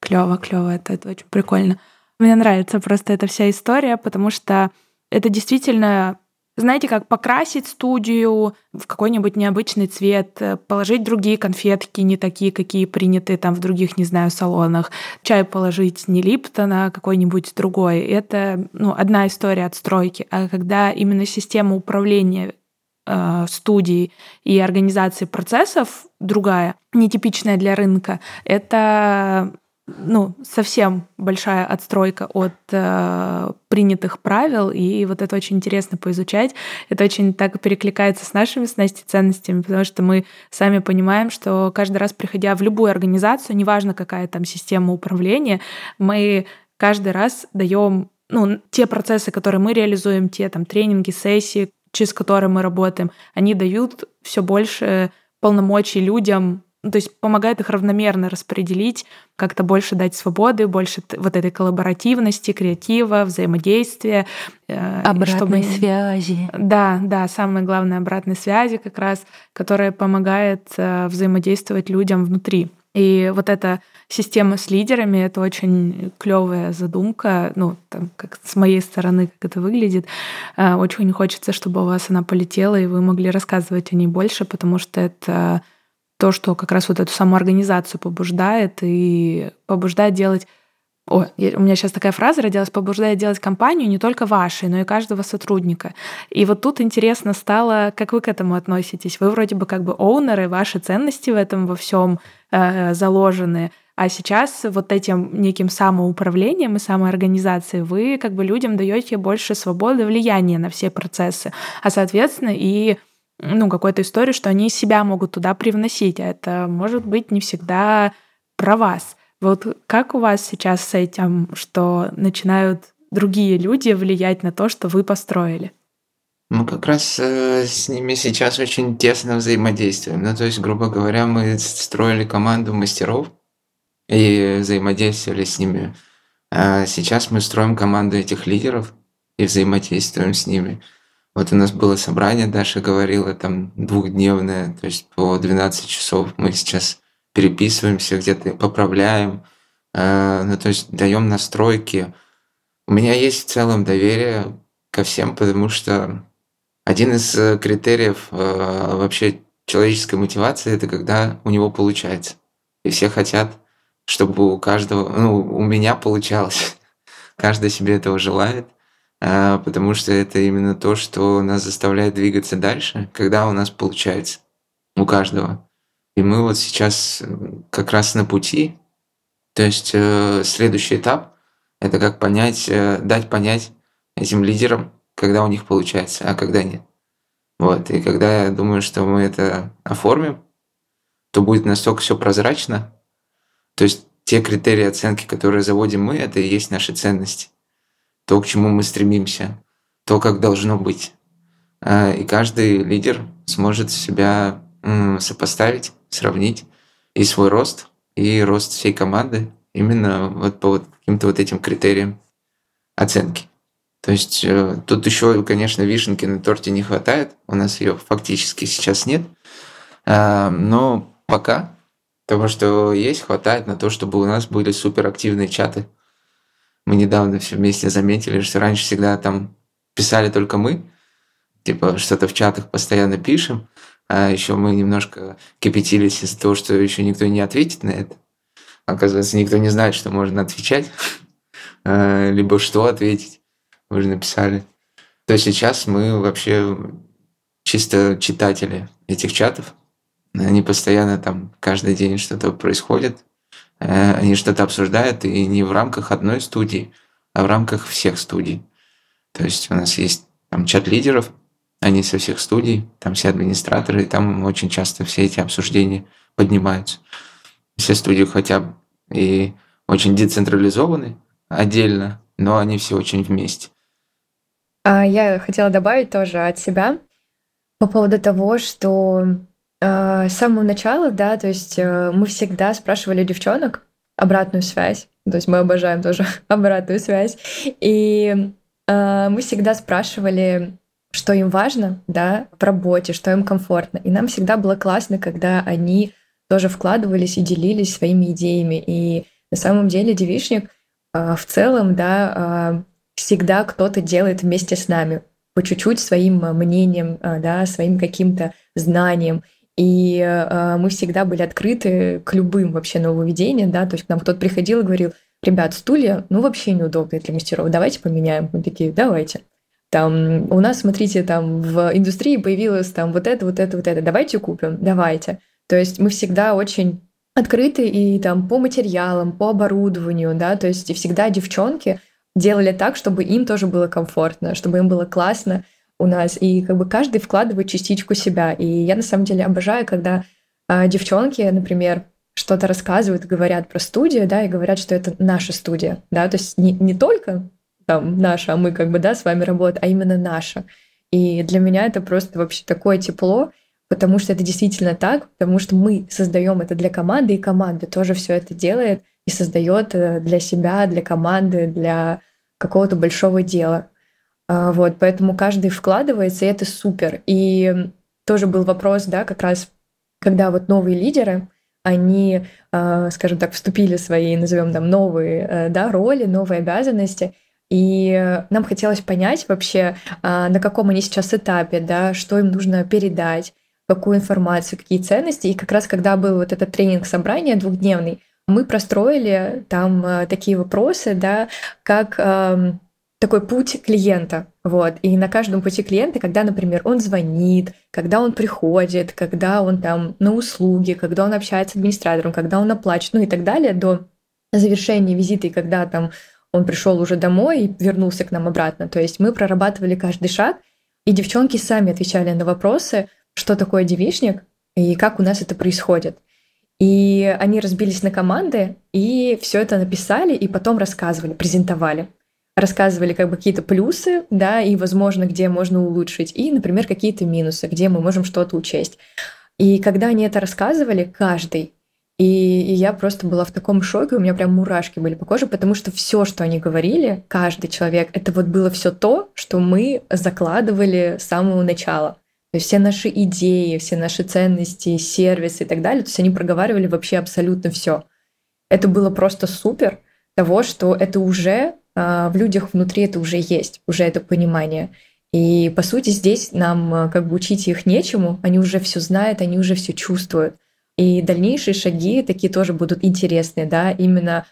Клево, клево, это, это очень прикольно. Мне нравится просто эта вся история, потому что это действительно знаете, как покрасить студию в какой-нибудь необычный цвет, э, положить другие конфетки, не такие, какие приняты там в других, не знаю, салонах, чай положить не Липтона, а какой-нибудь другой. Это ну, одна история отстройки. А когда именно система управления э, студии и организации процессов другая, нетипичная для рынка, это ну, совсем большая отстройка от э, принятых правил, и вот это очень интересно поизучать. Это очень так перекликается с нашими с Настей ценностями, потому что мы сами понимаем, что каждый раз, приходя в любую организацию, неважно, какая там система управления, мы каждый раз даем ну, те процессы, которые мы реализуем, те там тренинги, сессии, через которые мы работаем, они дают все больше полномочий людям то есть помогает их равномерно распределить, как-то больше дать свободы, больше вот этой коллаборативности, креатива, взаимодействия. Э, обратной чтобы... связи. Да, да, самое главное обратной связи как раз, которая помогает э, взаимодействовать людям внутри. И вот эта система с лидерами это очень клевая задумка, ну, там, как с моей стороны, как это выглядит. Э, очень хочется, чтобы у вас она полетела, и вы могли рассказывать о ней больше, потому что это то, что как раз вот эту самоорганизацию побуждает и побуждает делать о, у меня сейчас такая фраза родилась, побуждает делать компанию не только вашей, но и каждого сотрудника. И вот тут интересно стало, как вы к этому относитесь. Вы вроде бы как бы оунеры, ваши ценности в этом во всем э, заложены. А сейчас вот этим неким самоуправлением и самоорганизацией вы как бы людям даете больше свободы, влияния на все процессы, а соответственно и ну, какой-то истории, что они себя могут туда привносить, а это может быть не всегда про вас. Вот как у вас сейчас с этим, что начинают другие люди влиять на то, что вы построили? Ну, как раз э, с ними сейчас очень тесно взаимодействуем. Ну, то есть, грубо говоря, мы строили команду мастеров и взаимодействовали с ними. А сейчас мы строим команду этих лидеров и взаимодействуем с ними. Вот у нас было собрание, Даша говорила, там двухдневное, то есть по 12 часов мы сейчас переписываемся, где-то поправляем, э, ну то есть даем настройки. У меня есть в целом доверие ко всем, потому что один из э, критериев э, вообще человеческой мотивации это когда у него получается. И все хотят, чтобы у каждого, ну, у меня получалось. Каждый себе этого желает. А, потому что это именно то, что нас заставляет двигаться дальше, когда у нас получается, у каждого. И мы вот сейчас как раз на пути. То есть э, следующий этап – это как понять, э, дать понять этим лидерам, когда у них получается, а когда нет. Вот. И когда я думаю, что мы это оформим, то будет настолько все прозрачно. То есть те критерии оценки, которые заводим мы, это и есть наши ценности то, к чему мы стремимся, то, как должно быть. А, и каждый лидер сможет себя сопоставить, сравнить и свой рост, и рост всей команды именно вот по вот каким-то вот этим критериям оценки. То есть э, тут еще, конечно, вишенки на торте не хватает, у нас ее фактически сейчас нет, а, но пока того, что есть, хватает на то, чтобы у нас были суперактивные чаты – мы недавно все вместе заметили, что раньше всегда там писали только мы, типа что-то в чатах постоянно пишем, а еще мы немножко кипятились из-за того, что еще никто не ответит на это. Оказывается, никто не знает, что можно отвечать, а, либо что ответить. Вы же написали. То сейчас мы вообще чисто читатели этих чатов. Они постоянно там каждый день что-то происходит. Э, они что-то обсуждают, и не в рамках одной студии, а в рамках всех студий. То есть у нас есть там чат лидеров, они со всех студий, там все администраторы, и там очень часто все эти обсуждения поднимаются. Все студии хотя бы и очень децентрализованы отдельно, но они все очень вместе. А я хотела добавить тоже от себя по поводу того, что с самого начала, да, то есть э, мы всегда спрашивали девчонок обратную связь, то есть мы обожаем тоже обратную связь, и э, мы всегда спрашивали, что им важно, да, в работе, что им комфортно, и нам всегда было классно, когда они тоже вкладывались и делились своими идеями, и на самом деле девишник э, в целом, да, всегда кто-то делает вместе с нами. по чуть-чуть своим мнением, да, своим каким-то знанием. И э, мы всегда были открыты к любым вообще нововведениям, да, то есть к нам кто-то приходил и говорил, ребят, стулья, ну, вообще неудобные для мастеров, давайте поменяем. Мы такие, давайте. Там, у нас, смотрите, там в индустрии появилось там вот это, вот это, вот это, давайте купим, давайте. То есть мы всегда очень открыты и там по материалам, по оборудованию, да, то есть и всегда девчонки делали так, чтобы им тоже было комфортно, чтобы им было классно у нас, и как бы каждый вкладывает частичку себя. И я на самом деле обожаю, когда э, девчонки, например, что-то рассказывают, говорят про студию, да, и говорят, что это наша студия, да, то есть не, не только там наша, а мы как бы, да, с вами работаем, а именно наша. И для меня это просто вообще такое тепло, потому что это действительно так, потому что мы создаем это для команды, и команда тоже все это делает и создает э, для себя, для команды, для какого-то большого дела. А, вот, поэтому каждый вкладывается, и это супер. И тоже был вопрос, да, как раз, когда вот новые лидеры, они, а, скажем так, вступили в свои, назовем там, новые э, да, роли, новые обязанности, и нам хотелось понять вообще, а, на каком они сейчас этапе, да, что им нужно передать, какую информацию, какие ценности. И как раз когда был вот этот тренинг-собрание двухдневный, мы простроили там э, такие вопросы, да, как такой путь клиента. Вот. И на каждом пути клиента, когда, например, он звонит, когда он приходит, когда он там на услуги, когда он общается с администратором, когда он оплачивает, ну и так далее, до завершения визита, и когда там он пришел уже домой и вернулся к нам обратно. То есть мы прорабатывали каждый шаг, и девчонки сами отвечали на вопросы, что такое девичник и как у нас это происходит. И они разбились на команды и все это написали и потом рассказывали, презентовали рассказывали как бы какие-то плюсы, да, и, возможно, где можно улучшить, и, например, какие-то минусы, где мы можем что-то учесть. И когда они это рассказывали, каждый, и, и я просто была в таком шоке, у меня прям мурашки были по коже, потому что все, что они говорили, каждый человек, это вот было все то, что мы закладывали с самого начала. То есть все наши идеи, все наши ценности, сервисы и так далее, то есть они проговаривали вообще абсолютно все. Это было просто супер того, что это уже в людях внутри это уже есть, уже это понимание. И по сути здесь нам а, как бы учить их нечему, они уже все знают, они уже все чувствуют. И дальнейшие шаги такие тоже будут интересные, да, именно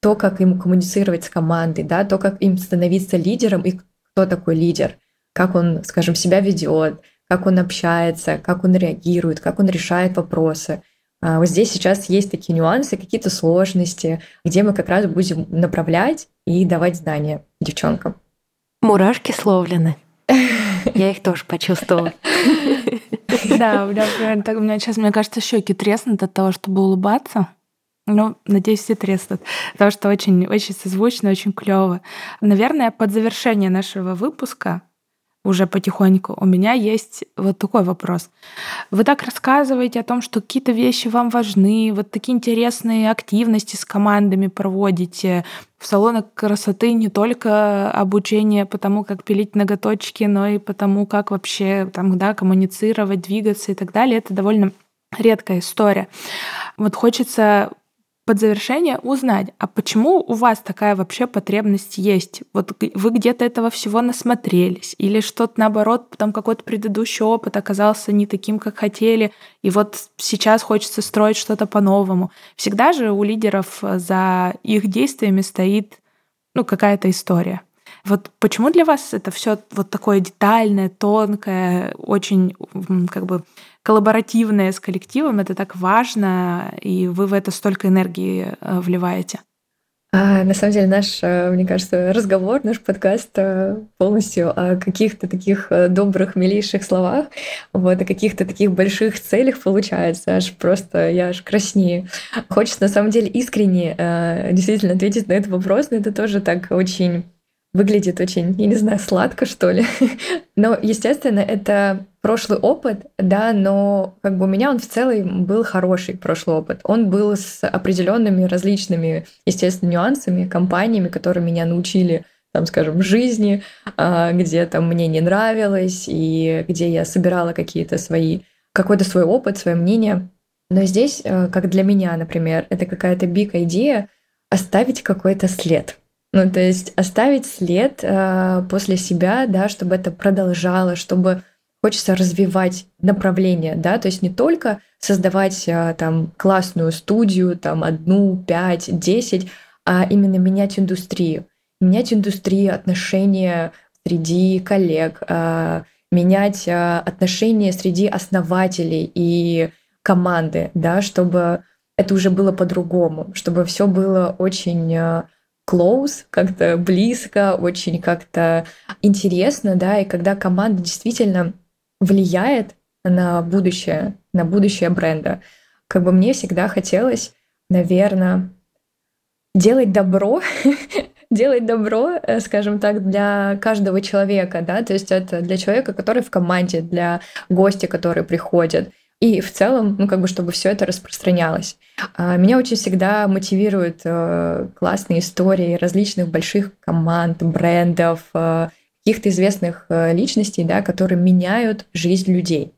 то, как им коммуницировать с командой, да, то, как им становиться лидером и кто такой лидер, как он, скажем, себя ведет, как он общается, как он реагирует, как он решает вопросы. А, вот здесь сейчас есть такие нюансы, какие-то сложности, где мы как раз будем направлять и давать знания девчонкам. Мурашки словлены. Я их тоже почувствовала. Да, у меня сейчас, мне кажется, щеки треснут от того, чтобы улыбаться. Ну, надеюсь, все треснут. Потому что очень, очень созвучно, очень клево. Наверное, под завершение нашего выпуска уже потихоньку, у меня есть вот такой вопрос. Вы так рассказываете о том, что какие-то вещи вам важны, вот такие интересные активности с командами проводите. В салонах красоты не только обучение по тому, как пилить ноготочки, но и по тому, как вообще там, да, коммуницировать, двигаться и так далее. Это довольно редкая история. Вот хочется под завершение узнать, а почему у вас такая вообще потребность есть? Вот вы где-то этого всего насмотрелись? Или что-то наоборот, там какой-то предыдущий опыт оказался не таким, как хотели, и вот сейчас хочется строить что-то по-новому? Всегда же у лидеров за их действиями стоит ну, какая-то история. Вот почему для вас это все вот такое детальное, тонкое, очень как бы коллаборативное с коллективом, это так важно, и вы в это столько энергии э, вливаете? А, на самом деле наш, э, мне кажется, разговор, наш подкаст э, полностью о каких-то таких добрых, милейших словах, вот, о каких-то таких больших целях получается. Аж просто я аж краснею. Хочется на самом деле искренне действительно ответить на этот вопрос, но это тоже так очень выглядит очень, я не знаю, сладко, что ли. Но, естественно, это прошлый опыт, да, но как бы у меня он в целом был хороший прошлый опыт. Он был с определенными различными, естественно, нюансами, компаниями, которые меня научили там, скажем, жизни, а, где там мне не нравилось, и где я собирала какие-то свои, какой-то свой опыт, свое мнение. Но здесь, э, как для меня, например, это какая-то биг идея оставить какой-то след – Ну, то есть оставить след э, после себя, да, чтобы это продолжало, чтобы хочется развивать направление, да, то есть не только создавать э, там классную студию, там одну, пять, десять, а именно менять индустрию, менять индустрию, отношения среди коллег, э, менять э, отношения среди основателей и команды, да, чтобы это уже было по-другому, чтобы все было очень э, close, как-то близко, очень как-то интересно, да, и когда команда действительно влияет на будущее, на будущее бренда. Как бы мне всегда хотелось, наверное, делать добро, делать добро, э, скажем так, для каждого человека, да, то есть это для человека, который в команде, для гостя, который приходит. И в целом, ну, как бы, чтобы все это распространялось. А, меня очень всегда мотивируют э, классные истории различных больших команд, брендов, э, каких-то известных личностей, да, которые меняют жизнь людей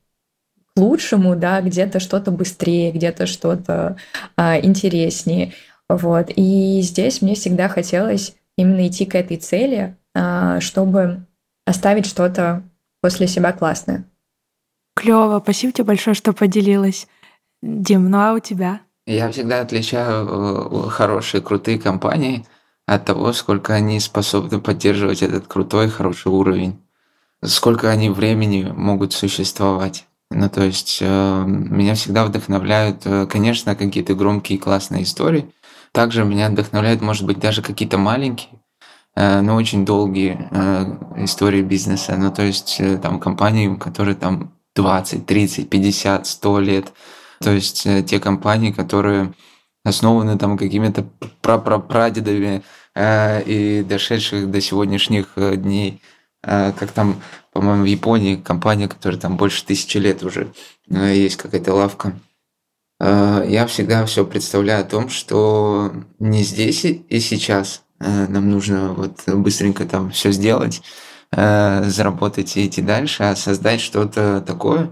к лучшему, да, где-то что-то быстрее, где-то что-то а, интереснее. Вот. И здесь мне всегда хотелось именно идти к этой цели, а, чтобы оставить что-то после себя классное. Клево, спасибо тебе большое, что поделилась. Дим, ну а у тебя? Я всегда отличаю э, хорошие, крутые компании от того, сколько они способны поддерживать этот крутой, хороший уровень, сколько они времени могут существовать. Ну, то есть э, меня всегда вдохновляют, э, конечно, какие-то громкие классные истории, также меня вдохновляют, может быть, даже какие-то маленькие, э, но очень долгие э, истории бизнеса. Ну, то есть э, там компании, которые там 20, 30, 50, 100 лет. То есть те компании, которые основаны там какими-то прапрапрадедами и дошедших до сегодняшних дней. Как там, по-моему, в Японии компания, которая там больше тысячи лет уже есть какая-то лавка Э, я всегда все представляю о том, что не здесь и сейчас э, нам нужно вот быстренько там все сделать, э, заработать и идти дальше, а создать что-то такое,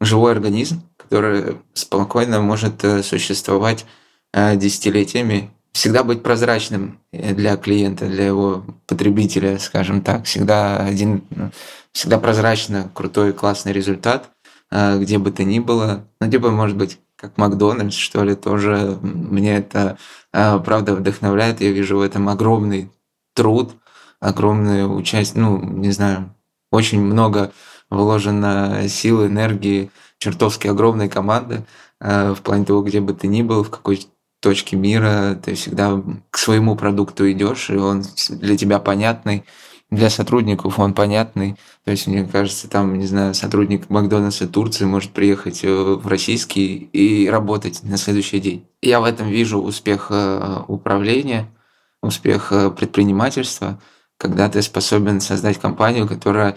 живой организм, который спокойно может существовать десятилетиями, всегда быть прозрачным для клиента, для его потребителя, скажем так, всегда один, ну, всегда прозрачно крутой классный результат, где бы то ни было, ну, типа, может быть, как Макдональдс, что ли, тоже мне это правда вдохновляет. Я вижу в этом огромный труд, огромное участие, ну, не знаю, очень много вложено сил, энергии, чертовски огромной команды а, в плане того, где бы ты ни был, в какой точке мира, ты всегда к своему продукту идешь, и он для тебя понятный, для сотрудников он понятный. То есть, мне кажется, там, не знаю, сотрудник Макдональдса Турции может приехать э, в российский и работать на следующий день. Я в этом вижу успех э, управления, успех э, предпринимательства, когда ты способен создать компанию, которая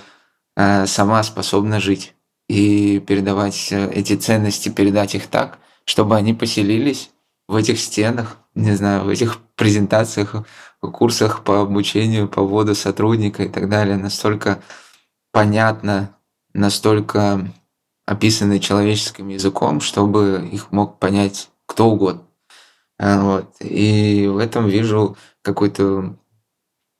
сама способна жить и передавать эти ценности, передать их так, чтобы они поселились в этих стенах, не знаю, в этих презентациях, курсах по обучению, по вводу сотрудника и так далее, настолько понятно, настолько описаны человеческим языком, чтобы их мог понять кто угодно. А, вот. И в этом вижу какую-то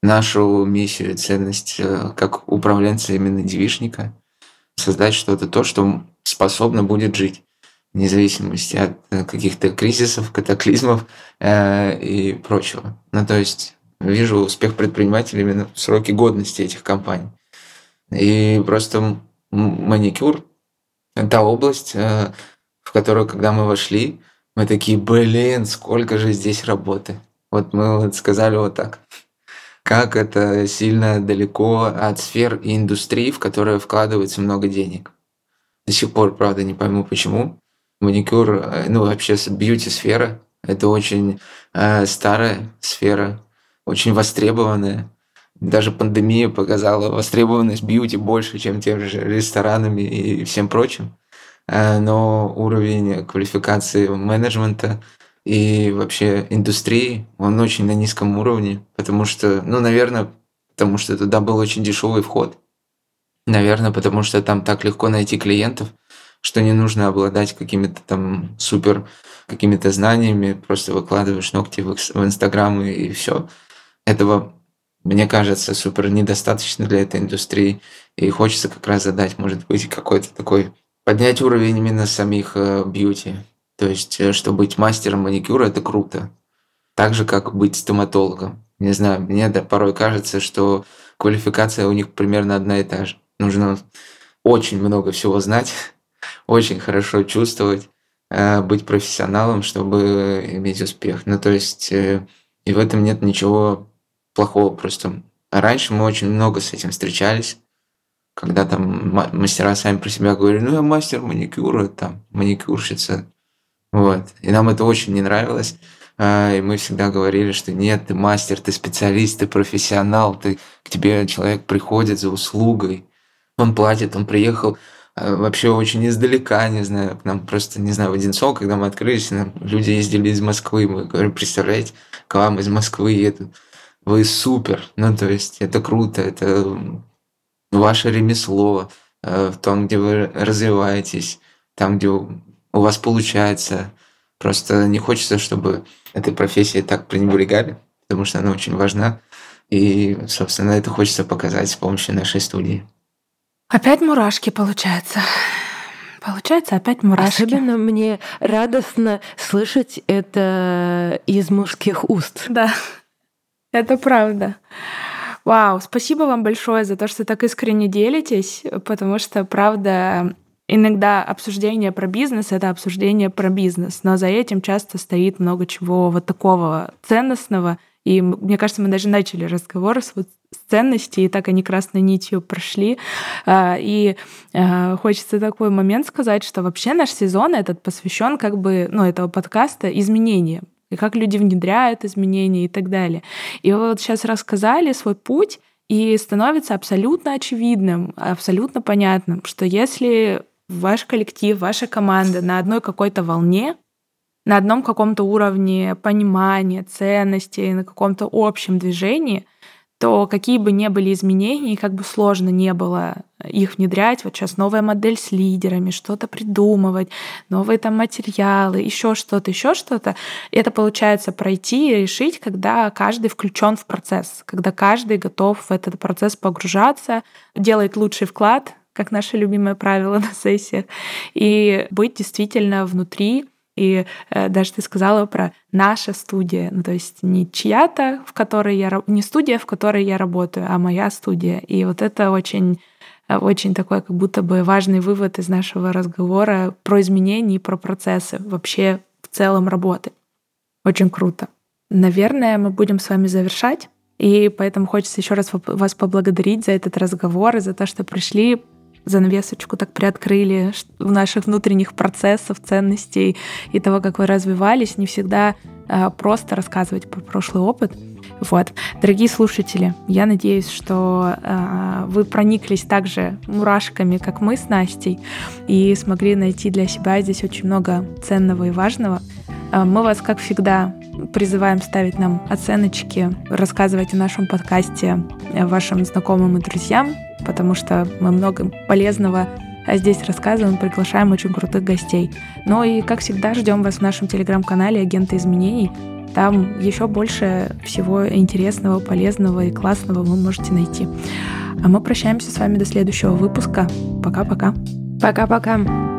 нашу миссию и ценность э, как управленца именно девишника, создать что-то то, что способно будет жить вне зависимости от э, каких-то кризисов, катаклизмов э, и прочего. Ну, то есть вижу успех предпринимателей именно в сроке годности этих компаний. И просто маникюр – это область, э, в которую, когда мы вошли, мы такие, блин, сколько же здесь работы. Вот мы вот сказали вот так. Как это сильно далеко от сфер и индустрии, в которые вкладывается много денег. До сих пор, правда, не пойму почему маникюр, э, ну вообще бьюти-сфера, это очень э, старая сфера, очень востребованная. Даже пандемия показала востребованность бьюти больше, чем тем же ресторанами и всем прочим. Э, но уровень квалификации менеджмента и вообще индустрии, он очень на низком уровне, потому что, ну, наверное, потому что туда был очень дешевый вход. Наверное, потому что там так легко найти клиентов – что не нужно обладать какими-то там супер какими-то знаниями, просто выкладываешь ногти в Инстаграм и, все. этого, мне кажется, супер недостаточно для этой индустрии. И хочется как раз задать, может быть, какой-то такой поднять уровень именно самих э, бьюти. То есть, э, что быть мастером маникюра – это круто. Так же, как быть стоматологом. Не знаю, мне да, порой кажется, что квалификация у них примерно одна и та же. Нужно очень много всего знать, очень хорошо чувствовать, э, быть профессионалом, чтобы иметь успех. Ну, то есть, э, и в этом нет ничего плохого. Просто раньше мы очень много с этим встречались, когда там мастера сами про себя говорили, ну, я мастер маникюра, там, маникюрщица. Вот. И нам это очень не нравилось. А, и мы всегда говорили, что нет, ты мастер, ты специалист, ты профессионал, ты, к тебе человек приходит за услугой, он платит, он приехал а, вообще очень издалека, не знаю, к нам просто, не знаю, в Одинцово, когда мы открылись, нам люди ездили из Москвы, мы говорим, представляете, к вам из Москвы едут, вы супер, ну, то есть это круто, это ваше ремесло, э, в том, где вы развиваетесь, там, где у вас получается. Просто не хочется, чтобы этой профессией так пренебрегали, потому что она очень важна. И, собственно, это хочется показать с помощью нашей студии. Опять мурашки, получается. Получается, опять мурашки. Особенно мне радостно слышать это из мужских уст. Да, это правда. Вау, спасибо вам большое за то, что так искренне делитесь, потому что, правда, иногда обсуждение про бизнес — это обсуждение про бизнес, но за этим часто стоит много чего вот такого ценностного. И мне кажется, мы даже начали разговор с, вот, с ценностей, и так они красной нитью прошли. А, и а, хочется такой момент сказать, что вообще наш сезон этот посвящен как бы, ну, этого подкаста изменениям и как люди внедряют изменения и так далее. И вы вот сейчас рассказали свой путь, и становится абсолютно очевидным, абсолютно понятным, что если ваш коллектив, ваша команда на одной какой-то волне, на одном каком-то уровне понимания, ценностей, на каком-то общем движении — то какие бы ни были изменения, как бы сложно не было их внедрять, вот сейчас новая модель с лидерами, что-то придумывать, новые там материалы, еще что-то, еще что-то, это получается пройти и решить, когда каждый включен в процесс, когда каждый готов в этот процесс погружаться, делает лучший вклад, как наше любимое правило на сессиях, и быть действительно внутри и э, даже ты сказала про наша студия, ну то есть не чья-то, в которой я не студия, в которой я работаю, а моя студия. И вот это очень э, очень такой как будто бы важный вывод из нашего разговора про изменения и про процессы вообще в целом работы. Очень круто. Наверное, мы будем с вами завершать. И поэтому хочется еще раз вас поблагодарить за этот разговор и за то, что пришли, занавесочку так приоткрыли в наших внутренних процессов, ценностей и того, как вы развивались, не всегда э, просто рассказывать про прошлый опыт. Вот. Дорогие слушатели, я надеюсь, что э, вы прониклись также мурашками, как мы с Настей, и смогли найти для себя здесь очень много ценного и важного. Э, мы вас, как всегда, призываем ставить нам оценочки, рассказывать о нашем подкасте вашим знакомым и друзьям, потому что мы много полезного здесь рассказываем, приглашаем очень крутых гостей. Ну и, как всегда, ждем вас в нашем телеграм-канале «Агенты изменений». Там еще больше всего интересного, полезного и классного вы можете найти. А мы прощаемся с вами до следующего выпуска. Пока-пока. Пока-пока.